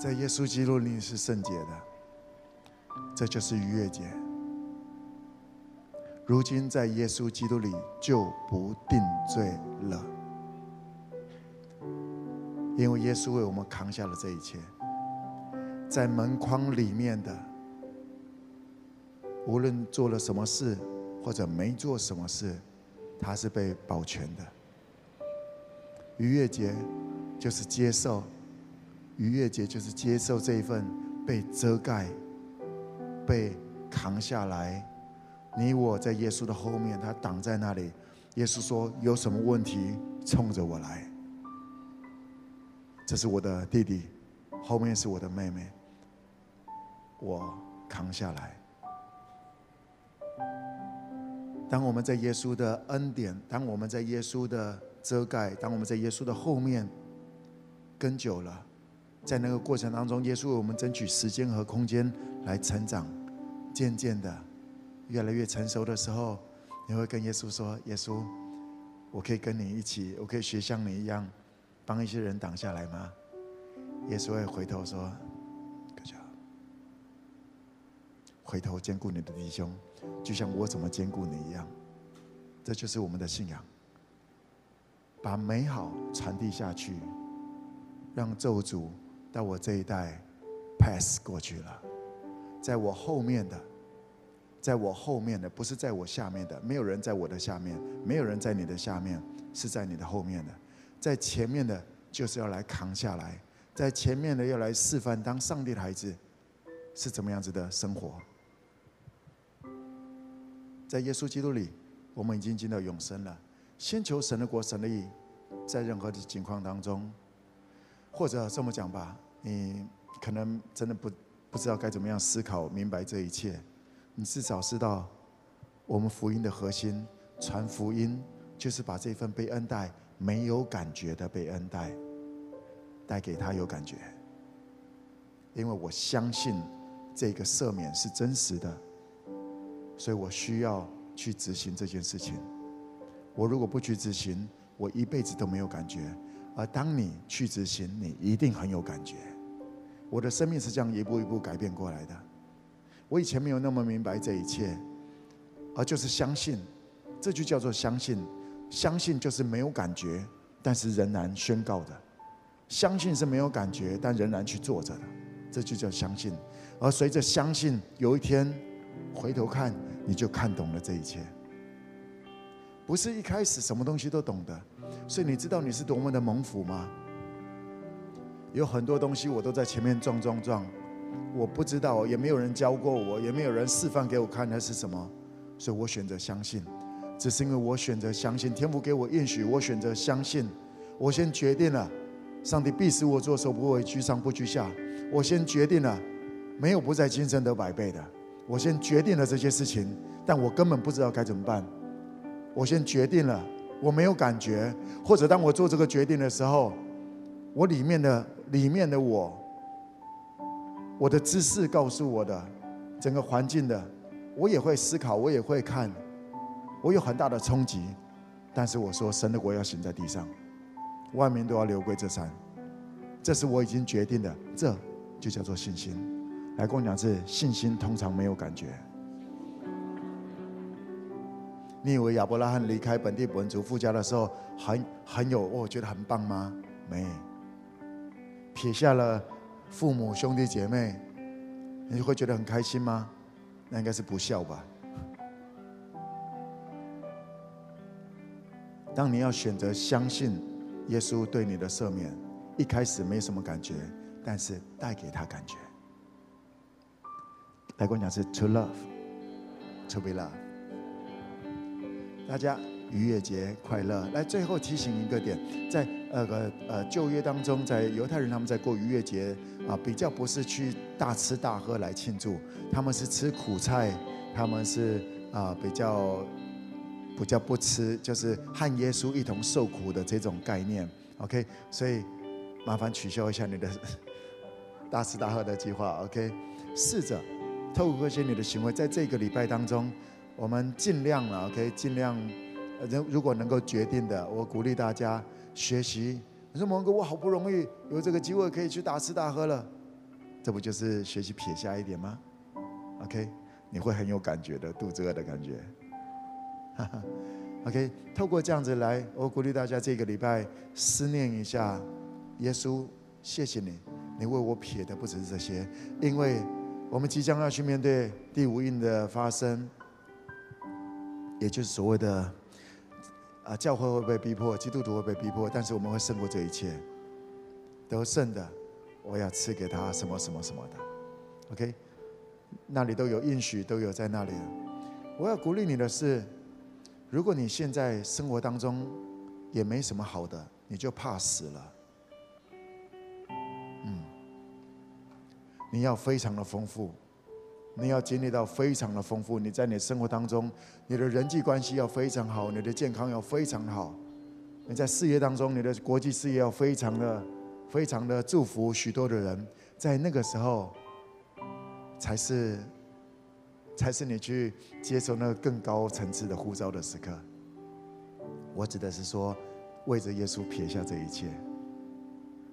[SPEAKER 1] 在耶稣基督里是圣洁的，这就是逾越节。如今在耶稣基督里就不定罪了，因为耶稣为我们扛下了这一切。在门框里面的，无论做了什么事或者没做什么事，他是被保全的。逾越节就是接受。逾越节就是接受这一份被遮盖、被扛下来。你我在耶稣的后面，他挡在那里。耶稣说：“有什么问题，冲着我来。”这是我的弟弟，后面是我的妹妹，我扛下来。当我们在耶稣的恩典，当我们在耶稣的遮盖，当我们在耶稣的后面跟久了。在那个过程当中，耶稣为我们争取时间和空间来成长，渐渐的越来越成熟的时候，你会跟耶稣说：“耶稣，我可以跟你一起，我可以学像你一样，帮一些人挡下来吗？耶稣会回头说：“哥哥，回头兼顾你的弟兄，就像我怎么兼顾你一样。”这就是我们的信仰，把美好传递下去，让咒诅到我这一代 pass 过去了，在我后面的。在我后面的不是在我下面的，没有人在我的下面，没有人在你的下面，是在你的后面的。在前面的，就是要来扛下来；在前面的，要来示范当上帝的孩子是怎么样子的生活。在耶稣基督里，我们已经进到永生了。先求神的国、神的义，在任何的情况当中，或者这么讲吧，你可能真的不不知道该怎么样思考明白这一切。你至少知道，我们福音的核心，传福音就是把这份被恩待、没有感觉的被恩待，带给他有感觉。因为我相信这个赦免是真实的，所以我需要去执行这件事情。我如果不去执行，我一辈子都没有感觉。而当你去执行，你一定很有感觉。我的生命是这样一步一步改变过来的。我以前没有那么明白这一切，而就是相信，这就叫做相信。相信就是没有感觉，但是仍然宣告的；相信是没有感觉，但仍然去做着的，这就叫相信。而随着相信，有一天回头看，你就看懂了这一切。不是一开始什么东西都懂的，所以你知道你是多么的蒙福吗？有很多东西我都在前面撞撞撞。我不知道，也没有人教过我，也没有人示范给我看那是什么，所以我选择相信。只是因为我选择相信，天父给我应许，我选择相信。我先决定了，上帝必使我做，手不为居上不居下。我先决定了，没有不在今生得百倍的。我先决定了这些事情，但我根本不知道该怎么办。我先决定了，我没有感觉，或者当我做这个决定的时候，我里面的里面的我。我的知识告诉我的，整个环境的，我也会思考，我也会看，我有很大的冲击，但是我说神的国要行在地上，万民都要流归这山，这是我已经决定的，这就叫做信心。来跟我讲，是信心通常没有感觉。你以为亚伯拉罕离开本地本族父家的时候很很有，我觉得很棒吗？没，撇下了。父母、兄弟姐妹，你会觉得很开心吗？那应该是不孝吧。当你要选择相信耶稣对你的赦免，一开始没什么感觉，但是带给他感觉。来跟我讲是 to love，to be love。大家。逾越节快乐！来，最后提醒一个点，在那个呃旧约当中，在犹太人他们在过逾越节啊，比较不是去大吃大喝来庆祝，他们是吃苦菜，他们是啊比较比较不吃，就是和耶稣一同受苦的这种概念。OK，所以麻烦取消一下你的大吃大喝的计划。OK，试着透过一些你的行为，在这个礼拜当中，我们尽量了。OK，尽量。人如果能够决定的，我鼓励大家学习。你说蒙哥，我好不容易有这个机会可以去大吃大喝了，这不就是学习撇下一点吗？OK，你会很有感觉的，肚子饿的感觉。哈哈，OK，透过这样子来，我鼓励大家这个礼拜思念一下耶稣，谢谢你，你为我撇的不只是这些，因为我们即将要去面对第五印的发生，也就是所谓的。啊，教会会被逼迫，基督徒会被逼迫，但是我们会胜过这一切。得胜的，我要赐给他什么什么什么的。OK，那里都有应许，都有在那里。我要鼓励你的是，如果你现在生活当中也没什么好的，你就怕死了。嗯，你要非常的丰富。你要经历到非常的丰富，你在你的生活当中，你的人际关系要非常好，你的健康要非常好，你在事业当中，你的国际事业要非常的、非常的祝福许多的人，在那个时候，才是，才是你去接受那个更高层次的呼召的时刻。我指的是说，为着耶稣撇下这一切。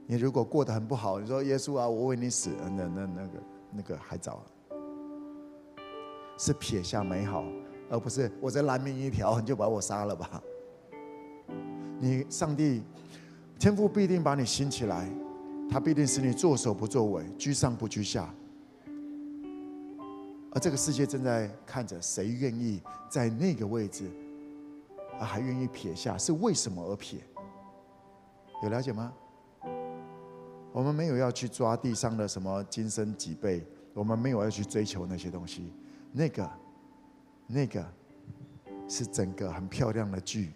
[SPEAKER 1] 你如果过得很不好，你说耶稣啊，我为你死，那那那个那个还早。是撇下美好，而不是我这烂命一条，你就把我杀了吧。你上帝天父必定把你兴起来，他必定使你作首不作尾，居上不居下。而这个世界正在看着谁愿意在那个位置，而还愿意撇下，是为什么而撇？有了解吗？我们没有要去抓地上的什么今生几倍，我们没有要去追求那些东西。那个，那个是整个很漂亮的剧，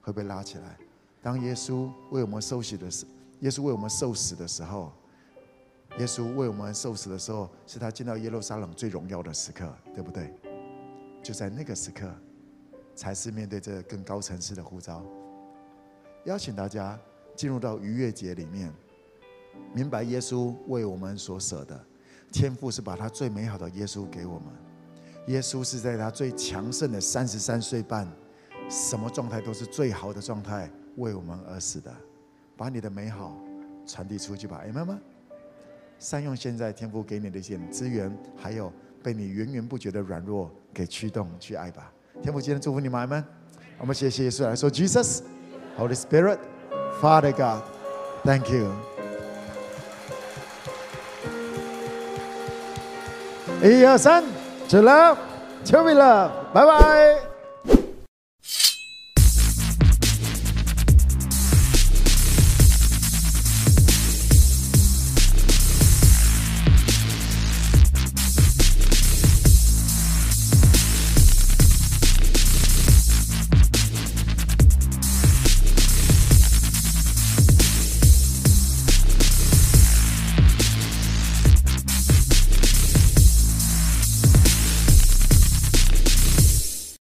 [SPEAKER 1] 会被拉起来。当耶稣为我们受洗的时，耶稣为我们受死的时候，耶稣为我们受死的时候，是他进到耶路撒冷最荣耀的时刻，对不对？就在那个时刻，才是面对这个更高层次的呼召。邀请大家进入到逾越节里面，明白耶稣为我们所舍的。天父是把他最美好的耶稣给我们，耶稣是在他最强盛的三十三岁半，什么状态都是最好的状态，为我们而死的，把你的美好传递出去吧，阿们吗？善用现在天父给你的一些资源，还有被你源源不绝的软弱给驱动去爱吧。天父今天祝福你们，阿们。我们谢谢耶稣来说，Jesus, Holy Spirit, Father God, Thank you。一二三，走了，求你了，拜拜。